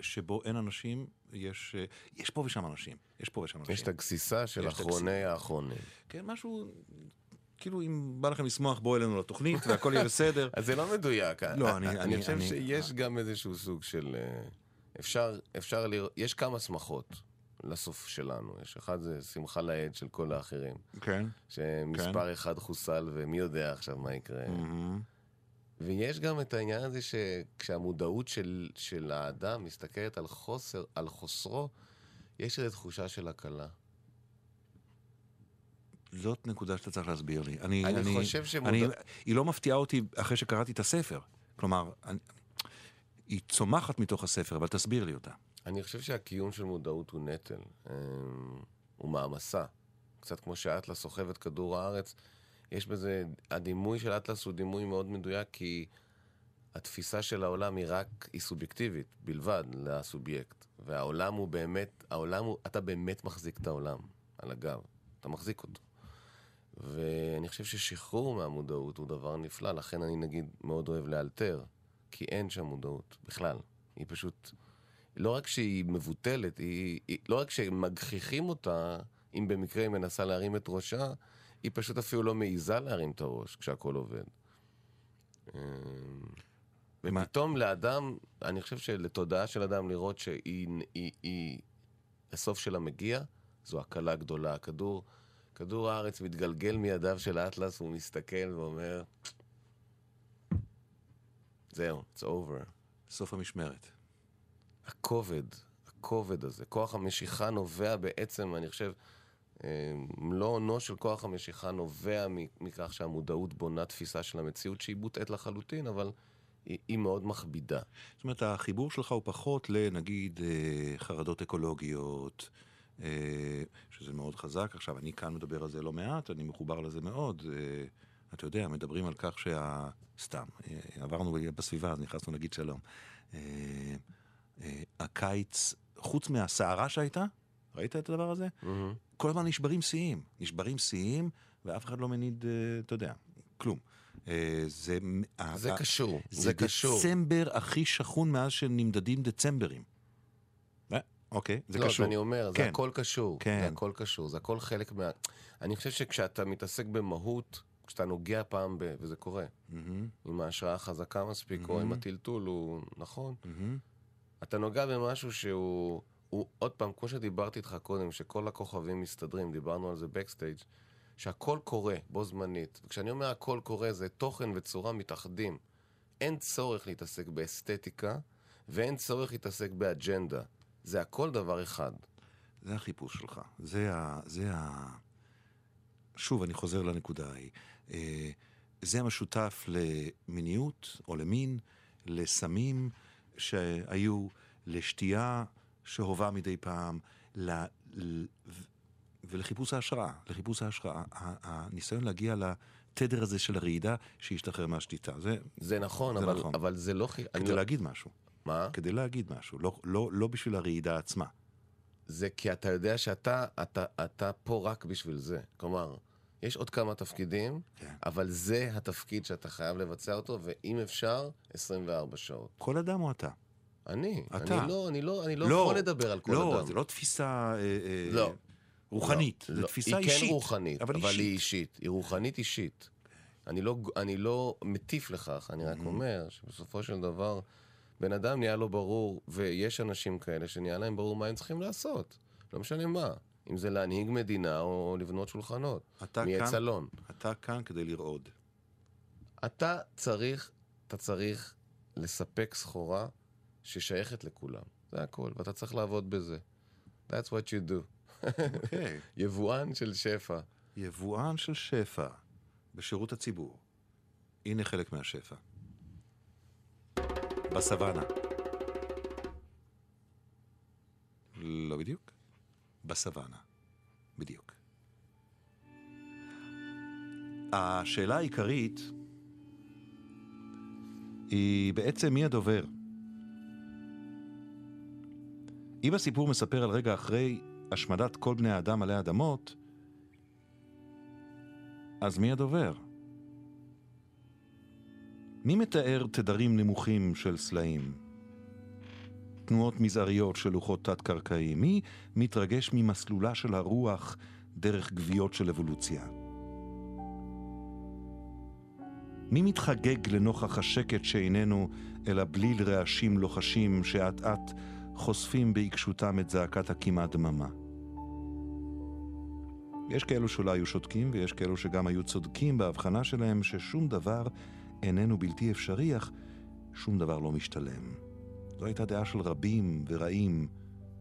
S2: שבו אין אנשים, יש, אה, יש פה ושם אנשים. יש פה ושם אנשים.
S3: יש את הגסיסה של אחרוני האחרונים.
S2: כן, משהו, כאילו אם בא לכם לשמוח, בואו אלינו לתוכנית והכל יהיה בסדר.
S3: אז זה לא מדויק.
S2: לא, אני-
S3: אני
S2: אני-
S3: חושב
S2: אני-
S3: שיש גם איזשהו סוג של... אה, אפשר, אפשר לראות, יש כמה שמחות לסוף שלנו. יש אחד זה שמחה לאיד של כל האחרים.
S2: כן.
S3: שמספר אחד חוסל ומי יודע עכשיו מה יקרה.
S2: מהמם.
S3: ויש גם את העניין הזה שכשהמודעות של, של האדם מסתכלת על חוסר, על חוסרו, יש איזו תחושה של הקלה.
S2: זאת נקודה שאתה צריך להסביר לי. אני,
S3: אני חושב שמודע-
S2: אני, היא לא מפתיעה אותי אחרי שקראתי את הספר. כלומר, אני, היא צומחת מתוך הספר, אבל תסביר לי אותה.
S3: אני חושב שהקיום של מודעות הוא נטל, אמ, הוא מעמסה. קצת כמו שאטלס סוחב את כדור הארץ, יש בזה, הדימוי של אטלס הוא דימוי מאוד מדויק, כי התפיסה של העולם היא רק, היא סובייקטיבית בלבד לסובייקט. והעולם הוא באמת, העולם הוא, אתה באמת מחזיק את העולם על הגב, אתה מחזיק אותו. ואני חושב ששחרור מהמודעות הוא דבר נפלא, לכן אני נגיד מאוד אוהב לאלתר, כי אין שם מודעות בכלל. היא פשוט, לא רק שהיא מבוטלת, היא, היא, לא רק שמגחיכים אותה, אם במקרה היא מנסה להרים את ראשה, היא פשוט אפילו לא מעיזה להרים את הראש כשהכול עובד. אמ, ופתאום לאדם, אני חושב שלתודעה של אדם לראות שהיא, היא, היא, הסוף שלה מגיע, זו הקלה גדולה. הכדור, כדור הארץ מתגלגל מידיו של האטלס, הוא מסתכל ואומר, זהו, it's over.
S2: סוף המשמרת.
S3: הכובד, הכובד הזה, כוח המשיכה נובע בעצם, אני חושב, אה, מלוא עונו של כוח המשיכה נובע מכך שהמודעות בונה תפיסה של המציאות שהיא מוטעית לחלוטין, אבל היא, מאוד מכבידה.
S2: זאת אומרת, החיבור שלך הוא פחות לנגיד אה, חרדות אקולוגיות, אה, שזה מאוד חזק. עכשיו, אני כאן מדבר על זה לא מעט, אני מחובר לזה מאוד. אה, אתה יודע, מדברים על כך שה... סתם, עברנו בסביבה, אז נכנסנו להגיד שלום. הקיץ, חוץ מהסערה שהייתה, ראית את הדבר הזה? כל הזמן נשברים שיאים. נשברים שיאים, ואף אחד לא מניד, אה, אתה יודע, כלום. אה, זה...
S3: זה
S2: ה-
S3: קשור,
S2: זה,
S3: זה קשור.
S2: דצמבר הכי שכון מאז שנמדדים דצמברים. אה, אוקיי, זה
S3: לא,
S2: קשור.
S3: אז אני אומר, זה
S2: כן.
S3: הכל קשור.
S2: כן.
S3: זה הכל קשור, זה הכל חלק מה... אני חושב שכשאתה מתעסק במהות, כשאתה נוגע פעם ב... וזה קורה,
S2: מהמם,
S3: עם ההשראה החזקה מספיק, או עם הטלטול, הוא... נכון?
S2: מהמם.
S3: אתה נוגע במשהו שהוא... הוא, עוד פעם, כמו שדיברתי איתך קודם, שכל הכוכבים מסתדרים, דיברנו על זה בקסטייג', שהכל קורה בו זמנית. וכשאני אומר הכל קורה, זה תוכן וצורה מתאחדים. אין צורך להתעסק באסתטיקה, ואין צורך להתעסק באג'נדה. זה הכל דבר אחד.
S2: זה החיפוש שלך. זה ה... זה ה... שוב, אני חוזר לנקודה ההיא. אה, זה המשותף למיניות או למין, לסמים שהיו, לשתייה שהובה מדי פעם, ל... ולחיפוש ההשראה. לחיפוש ההשראה. הניסיון להגיע לתדר הזה של הרעידה שהשתחרר מהשליטה. זה
S3: זה נכון,
S2: זה
S3: אבל,
S2: נכון.
S3: אבל זה לא... חי- אני
S2: כדי
S3: לא-
S2: להגיד משהו.
S3: מה?
S2: כדי להגיד משהו. לא, לא, לא בשביל הרעידה עצמה.
S3: זה כי אתה יודע שאתה אתה, אתה פה רק בשביל זה. כלומר, יש עוד כמה תפקידים,
S2: כן.
S3: אבל זה התפקיד שאתה חייב לבצע אותו, ואם אפשר, 24 שעות.
S2: כל אדם או אתה?
S3: אני,
S2: אתה.
S3: אני לא, אני לא, אני לא, יכול לדבר על כל
S2: לא,
S3: אדם.
S2: זה לא תפיסה אה, אה,
S3: לא.
S2: רוחנית,
S3: לא,
S2: זו
S3: לא.
S2: תפיסה
S3: היא
S2: אישית.
S3: כן רוחנית, אבל,
S2: אבל אישית.
S3: היא אישית. היא רוחנית אישית. אני לא, אני לא מטיף לכך, אני
S2: Mm-hmm.
S3: רק אומר שבסופו של דבר, בן אדם נהיה לו ברור, ויש אנשים כאלה שנהיה להם ברור מה הם צריכים לעשות. לא משנה מה. אם זה להנהיג מדינה או לבנות שולחנות.
S2: אתה כאן-
S3: אלון.
S2: אתה כאן כדי לרעוד.
S3: אתה צריך, אתה צריך לספק סחורה ששייכת לכולם. זה הכל, ואתה צריך לעבוד בזה. That's what you do.
S2: אוקיי.
S3: יבואן של שפע.
S2: יבואן של שפע בשירות הציבור. הנה חלק מהשפע. בסוואנה. לא בדיוק. בסוואנה. בדיוק. השאלה העיקרית היא בעצם מי הדובר. אם הסיפור מספר על רגע אחרי השמדת כל בני האדם עלי אדמות, אז מי הדובר? מי מתאר תדרים נמוכים של סלעים? תנועות מזעריות של לוחות תת-קרקעיים? מי מתרגש ממסלולה של הרוח דרך גוויות של אבולוציה? מי מתחגג לנוכח השקט שאיננו, אלא בליל רעשים לוחשים שאט אט חושפים בעיקשותם את זעקת הכמעט דממה? יש כאלו שאולי היו שותקים, ויש כאלו שגם היו צודקים בהבחנה שלהם ששום דבר איננו בלתי אפשרי, אך שום דבר לא משתלם. זו הייתה דעה של רבים ורעים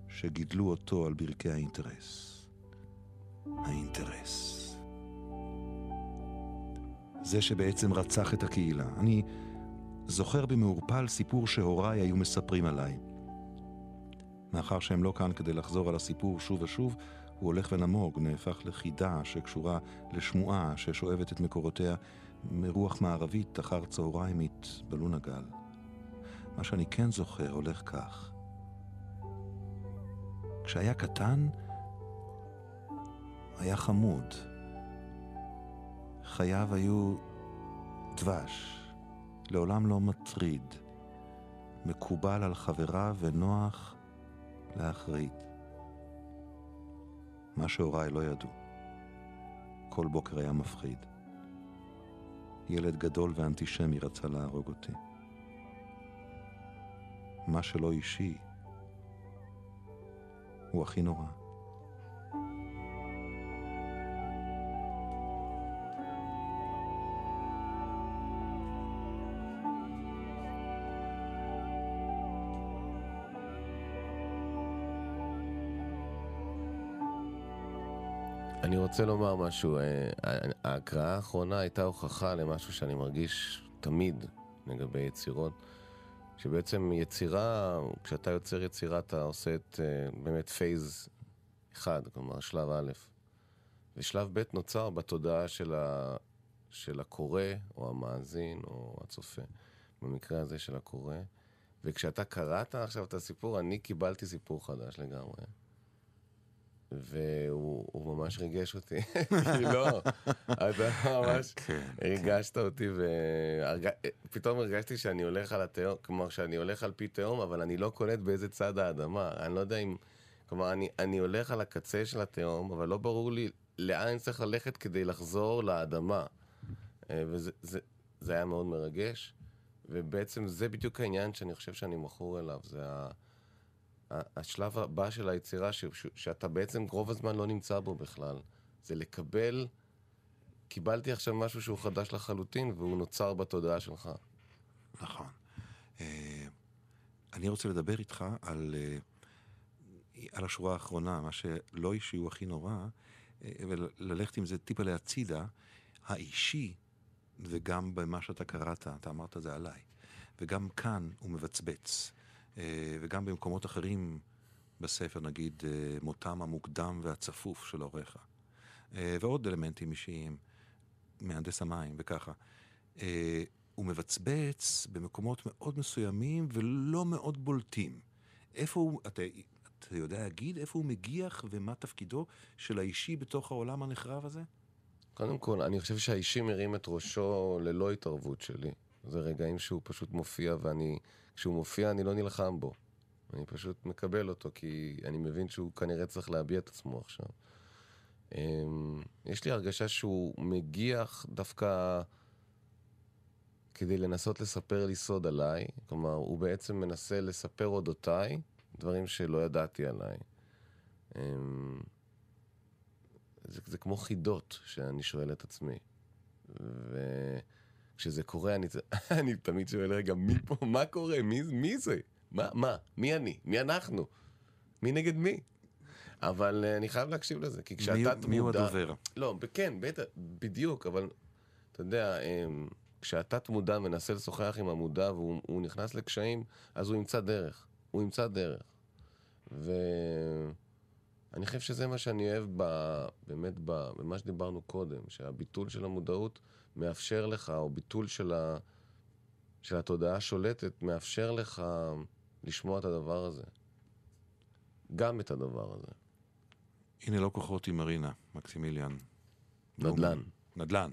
S2: שגידלו אותו על ברכי האינטרס. האינטרס. זה שבעצם רצח את הקהילה. אני זוכר במעורפל סיפור שהוריי היו מספרים עליי. מאחר שהם לא כאן כדי לחזור על הסיפור שוב ושוב, הוא הולך ונמוג, נהפך לחידה שקשורה לשמועה ששואבת את מקורותיה מרוח מערבית אחר צהריימית בלון הגל. מה שאני כן זוכר הולך כך. כשהיה קטן, היה חמוד. חייו היו דבש, לעולם לא מטריד, מקובל על חבריו ונוח לאחרית. מה שהוריי לא ידעו. כל בוקר היה מפחיד. ילד גדול ואנטישמי רצה להרוג אותי. מה שלא אישי הוא הכי נורא.
S3: רוצה לומר משהו. אה, ההקראה האחרונה הייתה הוכחה למשהו שאני מרגיש תמיד לגבי יצירות. שבעצם יצירה, כשאתה יוצר יצירה אתה עושה את אה, באמת פייז אחד, כלומר שלב א', ושלב ב' נוצר בתודעה של, ה, של הקורא, או המאזין, או הצופה, במקרה הזה של הקורא. וכשאתה קראת עכשיו את הסיפור, אני קיבלתי סיפור חדש לגמרי. והוא הוא ממש ריגש אותי. לא, אתה ממש
S2: כן,
S3: ריגשת אותי, ופתאום הרגשתי שאני הולך על התהום, כלומר שאני הולך על פי תהום, אבל אני לא קולט באיזה צד האדמה. אני לא יודע אם... כלומר, אני, אני הולך על הקצה של התהום, אבל לא ברור לי לאן אני צריך ללכת כדי לחזור לאדמה. אה, וזה זה, זה היה מאוד מרגש, ובעצם זה בדיוק העניין שאני חושב שאני מכור אליו, זה ה... השלב הבא של היצירה, ש, ש, שאתה בעצם רוב הזמן לא נמצא בו בכלל, זה לקבל, קיבלתי עכשיו משהו שהוא חדש לחלוטין, והוא נוצר בתודעה שלך.
S2: נכון. אה, אני רוצה לדבר איתך על, אה, על השורה האחרונה, מה שלא אישי הוא הכי נורא, אה, וללכת עם זה טיפה להצידה, האישי, וגם במה שאתה קראת, אתה אמרת זה עליי, וגם כאן הוא מבצבץ, אה, וגם במקומות אחרים בספר, נגיד אה, מותם המוקדם והצפוף של הוריך, אה, ועוד אלמנטים אישיים, מהנדס המים וככה. אה, הוא מבצבץ במקומות מאוד מסוימים ולא מאוד בולטים. איפה הוא, אתה, אתה יודע להגיד איפה הוא מגיח ומה תפקידו של האישי בתוך העולם הנחרב הזה?
S3: קודם כל, אני חושב שהאישי מרים את ראשו ללא התערבות שלי. זה רגעים שהוא פשוט מופיע, ואני... כשהוא מופיע אני לא נלחם בו. אני פשוט מקבל אותו, כי אני מבין שהוא כנראה צריך להביע את עצמו עכשיו. אמ, יש לי הרגשה שהוא מגיח דווקא כדי לנסות לספר לי סוד עליי. כלומר, הוא בעצם מנסה לספר אודותיי דברים שלא ידעתי עליי. אמ, זה, זה כמו חידות שאני שואל את עצמי. וכשזה קורה, אני, אני תמיד שואל, רגע, מי פה, מה קורה? מי, מי זה? מה, מה? מי אני? מי אנחנו? מי נגד מי? אבל uh, אני חייב להקשיב לזה, כי כשאתה
S2: מי,
S3: מודע...
S2: מי הוא הדובר?
S3: לא, כן, בטח, בדיוק, אבל אתה יודע, אמ, כשהתת מודע מנסה לשוחח עם המודע והוא הוא נכנס לקשיים, אז הוא ימצא דרך. הוא ימצא דרך. ואני חושב שזה מה שאני אוהב ב... באמת ב... במה שדיברנו קודם, שהביטול של המודעות מאפשר לך, או ביטול של, ה... של התודעה השולטת, מאפשר לך לשמוע את הדבר הזה. גם את הדבר הזה.
S2: הנה לא כוחות עם מרינה, מקסימיליאן.
S3: נדל"ן.
S2: נדל"ן.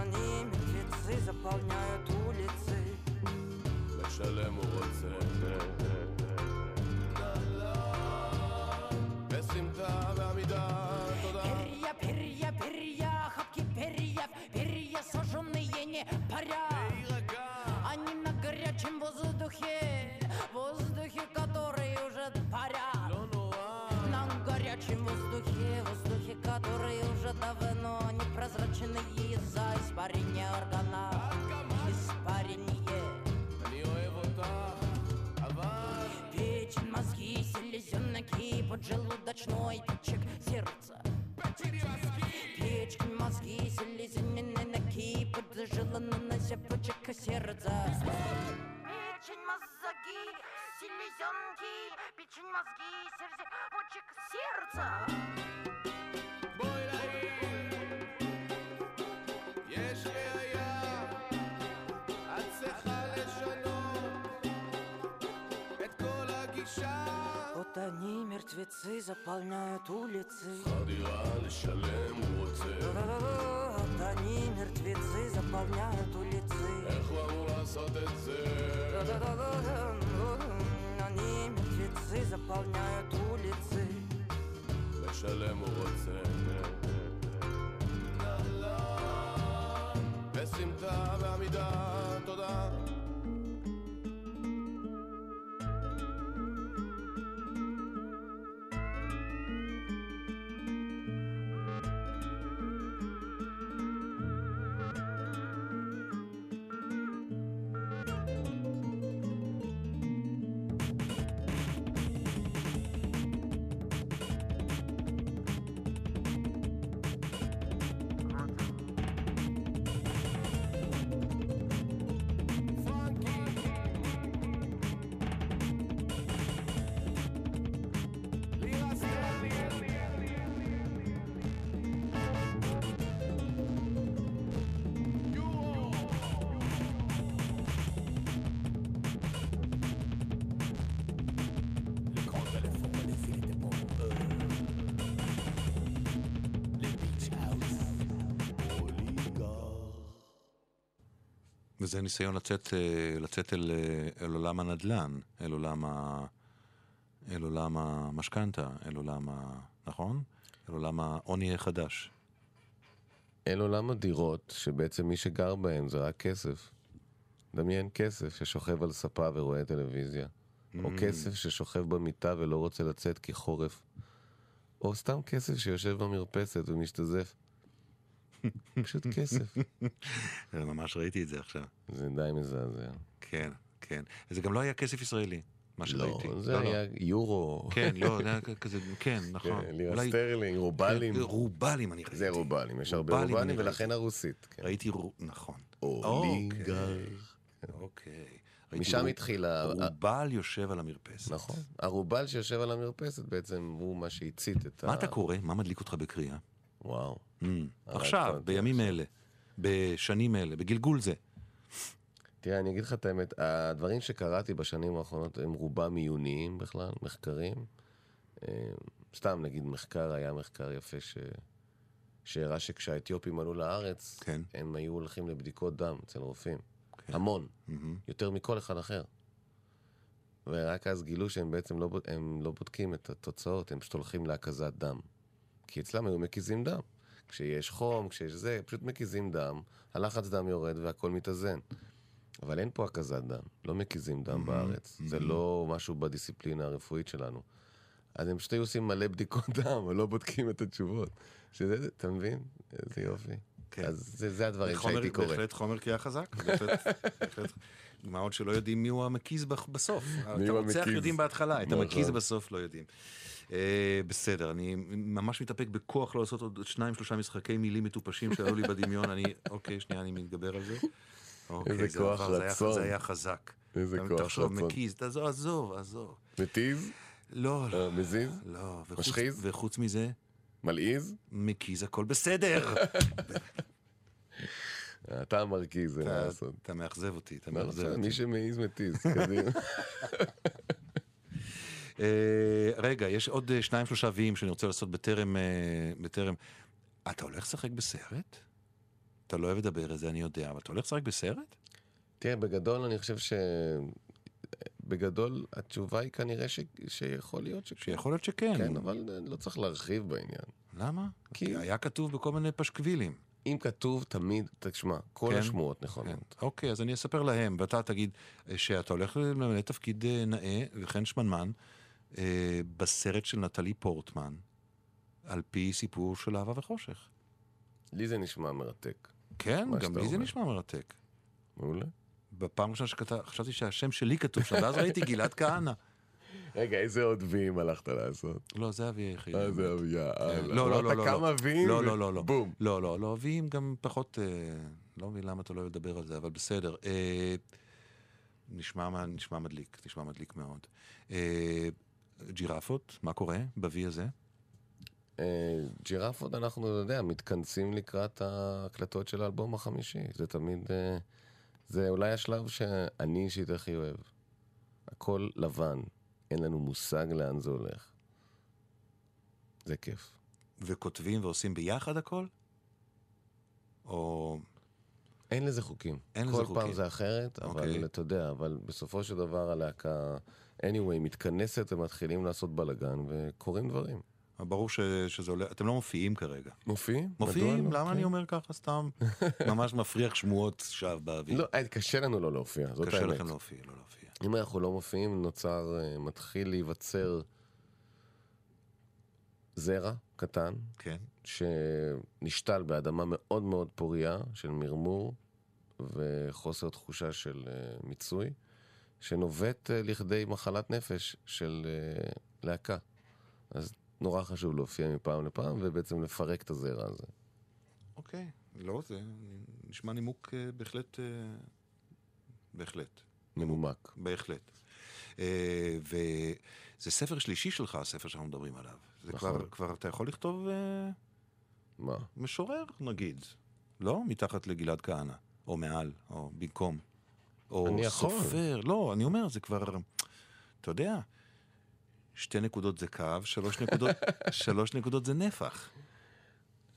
S6: Они, мертвецы, заполняют улицы.
S4: לשלם הוא רוצה.
S5: בסמטה ועמידה, תודה.
S6: Перья, перья, перья, давно не за испарения органа. Испарение. Печень, мозги, селезенки, поджелудочной печек,
S5: сердце.
S6: Печень, мозги, селезенки, поджелудочной печек, сердце. Печень, мозги, селезенки, печень, мозги,
S5: сердце, почек, сердце.
S6: Вот они, мертвецы, заполняют улицы.
S4: הדירה לשלם הוא רוצה,
S6: Вот они, мертвецы, заполняют улицы.
S4: איך הוא אמור לעשות את זה?
S6: Они, мертвецы, заполняют улицы.
S4: לשלם הוא רוצה.
S5: בסמטה ועמידה, תודה.
S2: וזה ניסיון לצאת, אה, לצאת אל, אה, אל עולם הנדל"ן, אל עולם, ה, אל עולם המשכנתה, אל עולם ה... נכון? אל עולם העוני החדש.
S3: אל עולם הדירות, שבעצם מי שגר בהם זה רק כסף. דמיין כסף ששוכב על ספה ורואה טלוויזיה. או
S2: Mm.
S3: כסף ששוכב במיטה ולא רוצה לצאת כי חורף. או סתם כסף שיושב במרפסת ומשתזף. פשוט כסף.
S2: ממש ראיתי את זה עכשיו.
S3: זה די מזעזע.
S2: כן, כן. זה גם לא היה כסף ישראלי, מה שראיתי.
S3: לא, זה היה יורו.
S2: כן, לא, זה היה כזה, כן, נכון.
S3: כן, לירה
S2: אולי-
S3: סטרלינג, רובלים.
S2: כן, רובלים אני ראיתי.
S3: זה רובלים, יש הרבה
S2: רובלים
S3: רובלים ולכן הרוסית. כן.
S2: ראיתי, נכון.
S3: אוליגרך.
S2: אוקיי. ראיתי
S3: משם
S2: רו-
S3: התחילה...
S2: רובל יושב על המרפסת.
S3: נכון. הרובל שיושב על המרפסת בעצם הוא מה שהצית את ה...
S2: מה אתה קורא? מה מדליק אותך בקריאה?
S3: וואו.
S2: Mm, עכשיו, בימים
S3: עכשיו.
S2: אלה, בשנים אלה, בגלגול זה.
S3: תראה, אני אגיד לך את האמת, הדברים שקראתי בשנים האחרונות הם רובם עיוניים בכלל, מחקרים. אה, סתם, נגיד, מחקר, היה מחקר יפה ש... שהראה שכשהאתיופים עלו לארץ,
S2: כן.
S3: הם היו הולכים לבדיקות דם אצל רופאים.
S2: כן.
S3: המון,
S2: מהמם.
S3: יותר מכל אחד אחר. ורק אז גילו שהם בעצם לא, הם לא בודקים את התוצאות, הם פשוט הולכים להקזת דם. כי אצלם היו מקיזים דם. כשיש חום, כשיש זה, פשוט מקיזים דם, הלחץ דם יורד והכל מתאזן. אבל אין פה הקזת דם, לא מקיזים דם בארץ. זה לא משהו בדיסציפלינה הרפואית שלנו. אז הם פשוט היו עושים מלא בדיקות דם, אבל לא בודקים את התשובות. שזה, אתה מבין? איזה יופי.
S2: כן.
S3: אז זה, זה הדברים
S2: חומר-
S3: שהייתי קורא.
S2: בהחלט חומר קריאה חזק. בהחלט, בהחלט. מה עוד שלא יודעים מי הוא המקיז בסוף. את
S3: מי הוא
S2: הרוצח
S3: המקיז.
S2: יודעים בהתחלה, את
S3: נכון.
S2: המקיז בסוף לא יודעים. אה, בסדר, אני ממש מתאפק בכוח לא לעשות עוד שניים שלושה משחקי מילים מטופשים שעלו לי בדמיון, אני, אוקיי, שנייה, אני מתגבר על זה. אוקיי,
S3: איזה
S2: זה
S3: כוח
S2: עבר, זה היה-
S3: רצון.
S2: זה היה חזק.
S3: איזה כוח
S2: תחשוב,
S3: רצון.
S2: מקיז, תעזוב, עזוב, עזוב.
S3: מטיז?
S2: לא, לא,
S3: אה, מזיז?
S2: לא. וחוץ-
S3: משחיז?
S2: וחוץ מזה,
S3: מלעיז?
S2: מקיז הכל בסדר.
S3: אתה המרכיז, אין מה לעשות.
S2: אתה מאכזב אותי, אתה
S3: לא
S2: מאכזב
S3: נכון,
S2: אותי.
S3: מי שמעיז מתיז, קדימה.
S2: אה, רגע, יש עוד אה, שניים שלושה ויים שאני רוצה לעשות בטרם... אה, בטרם... אתה הולך לשחק בסרט? אתה לא אוהב לדבר על זה, אני יודע, אבל אתה הולך לשחק בסרט?
S3: תראה, בגדול אני חושב ש... בגדול התשובה היא כנראה ש... שיכול להיות שכן.
S2: שיכול להיות שכן.
S3: כן, אבל לא צריך להרחיב בעניין.
S2: למה?
S3: כי-
S2: היה כתוב בכל מיני פשקווילים.
S3: אם כתוב תמיד, תשמע, כל
S2: כן?
S3: השמועות
S2: כן.
S3: נכונות.
S2: אוקיי, אז אני אספר להם, ואתה תגיד אה, שאתה הולך למלא תפקיד אה, נאה וכן שמנמן אה, בסרט של נטלי פורטמן, על פי סיפור של אהבה וחושך.
S3: לי זה נשמע מרתק.
S2: כן, גם לי זה
S3: אומר.
S2: נשמע מרתק.
S3: מעולה.
S2: בפעם הראשונה שחשבתי שהשם שלי כתוב שם, ואז ראיתי גלעד כהנא.
S3: רגע, איזה עוד ויים הלכת לעשות?
S2: לא, זה אבי היחיד.
S3: אה, זה אביה.
S2: לא, לא, לא, לא.
S3: כמה ויים?
S2: לא, לא, לא, לא.
S3: בום.
S2: לא, לא, לא, אביהם גם פחות... אה, לא מבין למה אתה לא לדבר על זה, אבל בסדר. אה, נשמע, מדליק, נשמע מדליק מאוד. אה, ג'ירפות, מה קורה בוי הזה?
S3: ג'ירפות, אנחנו, אתה יודע, מתכנסים לקראת ההקלטות של האלבום החמישי. זה תמיד... אה, זה אולי השלב שאני אישית הכי אוהב. הכל לבן, אין לנו מושג לאן זה הולך. זה כיף.
S2: וכותבים ועושים ביחד הכל? או...
S3: אין לזה חוקים.
S2: אין לזה
S3: כל
S2: חוקים.
S3: פעם זה אחרת, אבל
S2: אוקיי.
S3: אתה יודע, אבל בסופו של דבר הלהקה, anyway, מתכנסת ומתחילים לעשות בלאגן וקורים דברים.
S2: ברור ש, שזה עולה... אתם לא מופיעים כרגע.
S3: מופיעים?
S2: מופיעים?
S3: לא?
S2: למה
S3: כן.
S2: אני אומר ככה סתם? ממש מפריח שמועות שווא באוויר.
S3: לא, אה, קשה לנו לא להופיע, זאת
S2: קשה
S3: האמת.
S2: לכם להופיע, לא להופיע.
S3: אם אנחנו לא מופיעים, נוצר, אה, מתחיל להיווצר זרע קטן,
S2: כן.
S3: שנשתל באדמה מאוד מאוד פורייה של מרמור וחוסר תחושה של אה, מיצוי, שנובט לכדי מחלת נפש של להקה. אז נורא חשוב להופיע מפעם לפעם ובעצם לפרק את הזרע הזה.
S2: אוקיי. לא, זה נשמע נימוק אה, בהחלט... אה, בהחלט.
S3: מנומק.
S2: בהחלט. אה, וזה ספר שלישי שלך, הספר שאנחנו מדברים עליו. זה
S3: נכון.
S2: כבר, כבר אתה יכול לכתוב
S3: מה?
S2: משורר, נגיד. לא? מתחת לגלעד כהנא. או מעל, או במקום. או
S3: אני יכול.
S2: סופר. לא, אני אומר, זה כבר... אתה יודע, שתי נקודות זה קו, שלוש נקודות, שלוש נקודות זה נפח.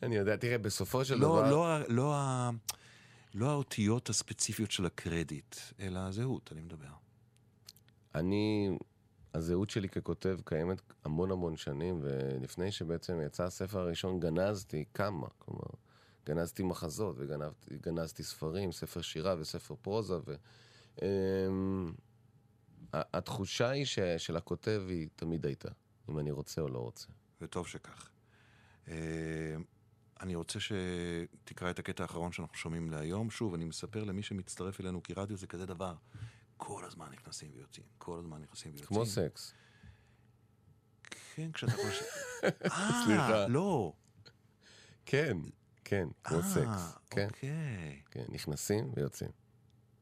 S3: אני יודע, תראה, בסופו של
S2: לא,
S3: דבר...
S2: לא, לא, ה- לא האותיות הספציפיות של הקרדיט, אלא הזהות, אני מדבר.
S3: אני, הזהות שלי ככותב קיימת המון המון שנים, ולפני שבעצם יצא הספר הראשון גנזתי כמה, כלומר, גנזתי מחזות וגנזתי ספרים, ספר שירה וספר פרוזה, ו... התחושה היא ש, של הכותב היא תמיד הייתה, אם אני רוצה או לא רוצה.
S2: וטוב שכך. אה, אני רוצה שתקרא את הקטע האחרון שאנחנו שומעים להיום. שוב, אני מספר למי שמצטרף אלינו, כי רדיו זה כזה דבר. כל הזמן נכנסים ויוצאים, כל הזמן נכנסים ויוצאים.
S3: כמו סקס.
S2: כן, כשאתה חושב...
S3: סליחה.
S2: אה, לא.
S3: כן, כן, כמו
S2: אה,
S3: סקס. כן,
S2: אוקיי.
S3: כן, נכנסים ויוצאים.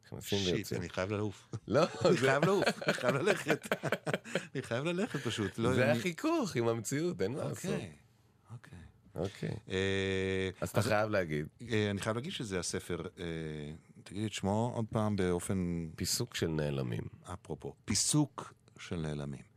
S3: נכנסים
S2: שיט,
S3: ויוצאים.
S2: אני חייב לעוף.
S3: לא,
S2: אני חייב לעוף, אני חייב ללכת. אני חייב ללכת פשוט. לא,
S3: זה החיכוך עם המציאות, אין מה לעשות.
S2: אוקיי, אוקיי.
S3: אוקיי.
S2: אה,
S3: אז אתה חייב להגיד,
S2: אה, אני חייב להגיד שזה הספר, אה, תגידי את שמו עוד פעם באופן,
S3: פיסוק של נעלמים.
S2: אפרופו, פיסוק של נעלמים.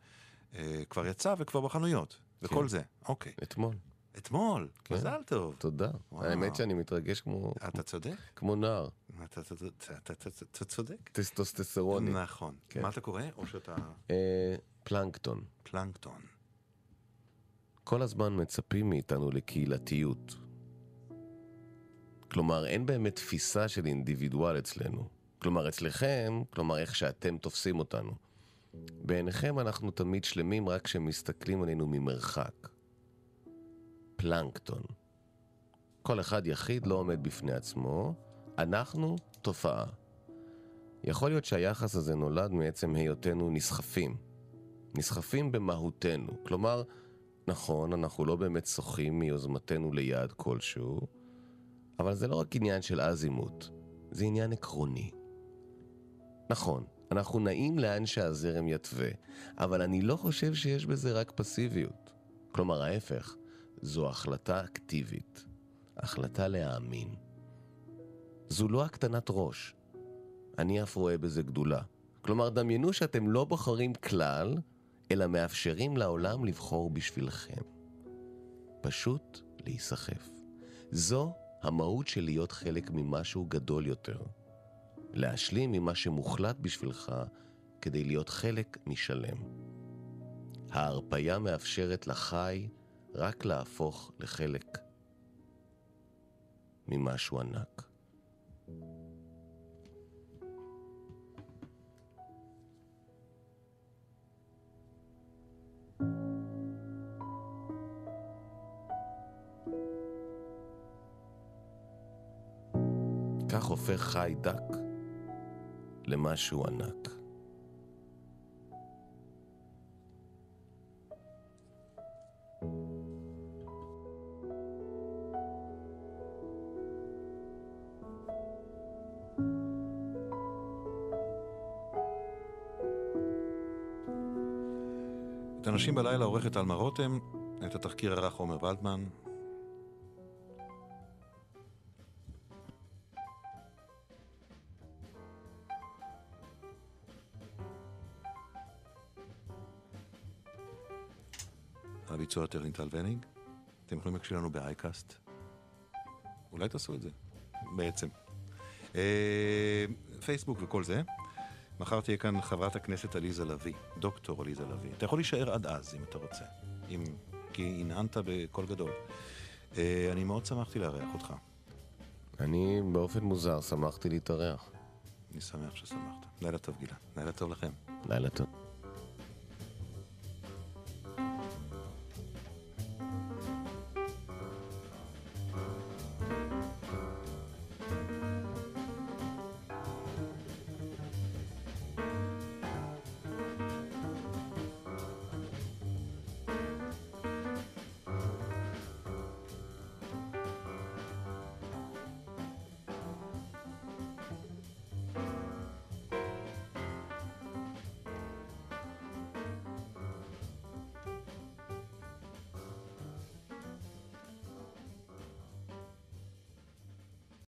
S2: כבר יצא וכבר בחנויות, וכל
S3: כן.
S2: זה. אוקיי.
S3: אתמול.
S2: אתמול,
S3: כן.
S2: מזל טוב.
S3: תודה. האמת שאני מתרגש כמו
S2: אתה צודק,
S3: כמו נער.
S2: אתה- צודק.
S3: טסטוסטסרוני.
S2: נכון.
S3: כן.
S2: מה אתה קורא? או שאתה
S3: אה, פלנקטון.
S2: פלנקטון.
S3: כל הזמן מצפים מאיתנו לקהילתיות. כלומר, אין באמת תפיסה של אינדיבידואל אצלנו. כלומר, אצלכם, כלומר, איך שאתם תופסים אותנו. בעיניכם אנחנו תמיד שלמים רק כשמסתכלים עלינו ממרחק. פלנקטון. כל אחד יחיד לא עומד בפני עצמו, אנחנו תופעה. יכול להיות שהיחס הזה נולד מעצם היותנו נסחפים. נסחפים במהותנו. כלומר, נכון, אנחנו לא באמת שוחים מיוזמתנו ליעד כלשהו, אבל זה לא רק עניין של אזימוט, זה עניין עקרוני. נכון, אנחנו נעים לאן שהזרם יתווה, אבל אני לא חושב שיש בזה רק פסיביות. כלומר, ההפך, זו החלטה אקטיבית. החלטה להאמין. זו לא הקטנת ראש. אני אף רואה בזה גדולה. כלומר, דמיינו שאתם לא בוחרים כלל, אלא מאפשרים לעולם לבחור בשבילכם. פשוט להיסחף. זו המהות של להיות חלק ממשהו גדול יותר. להשלים ממה שמוחלט בשבילך כדי להיות חלק משלם. ההרפייה מאפשרת לחי רק להפוך לחלק ממשהו ענק. כך הופך חי דק למשהו ענק.
S2: אנשים בלילה עורכת עלמה רותם, את התחקיר ערך עומר ולדמן. הביצוע טרלינטל ונינג. אתם יכולים להקשיב לנו באייקאסט. אולי תעשו את זה, בעצם. אה, פייסבוק וכל זה. מחר תהיה כאן חברת הכנסת עליזה לביא, דוקטור עליזה לביא. אתה יכול להישאר עד אז, אם אתה רוצה. אם... כי הנהנת בקול גדול. אה, אני מאוד שמחתי לארח אותך.
S3: אני באופן מוזר שמחתי להתארח.
S2: אני שמח ששמחת. לילה טוב, גילה. לילה טוב לכם.
S3: לילה טוב.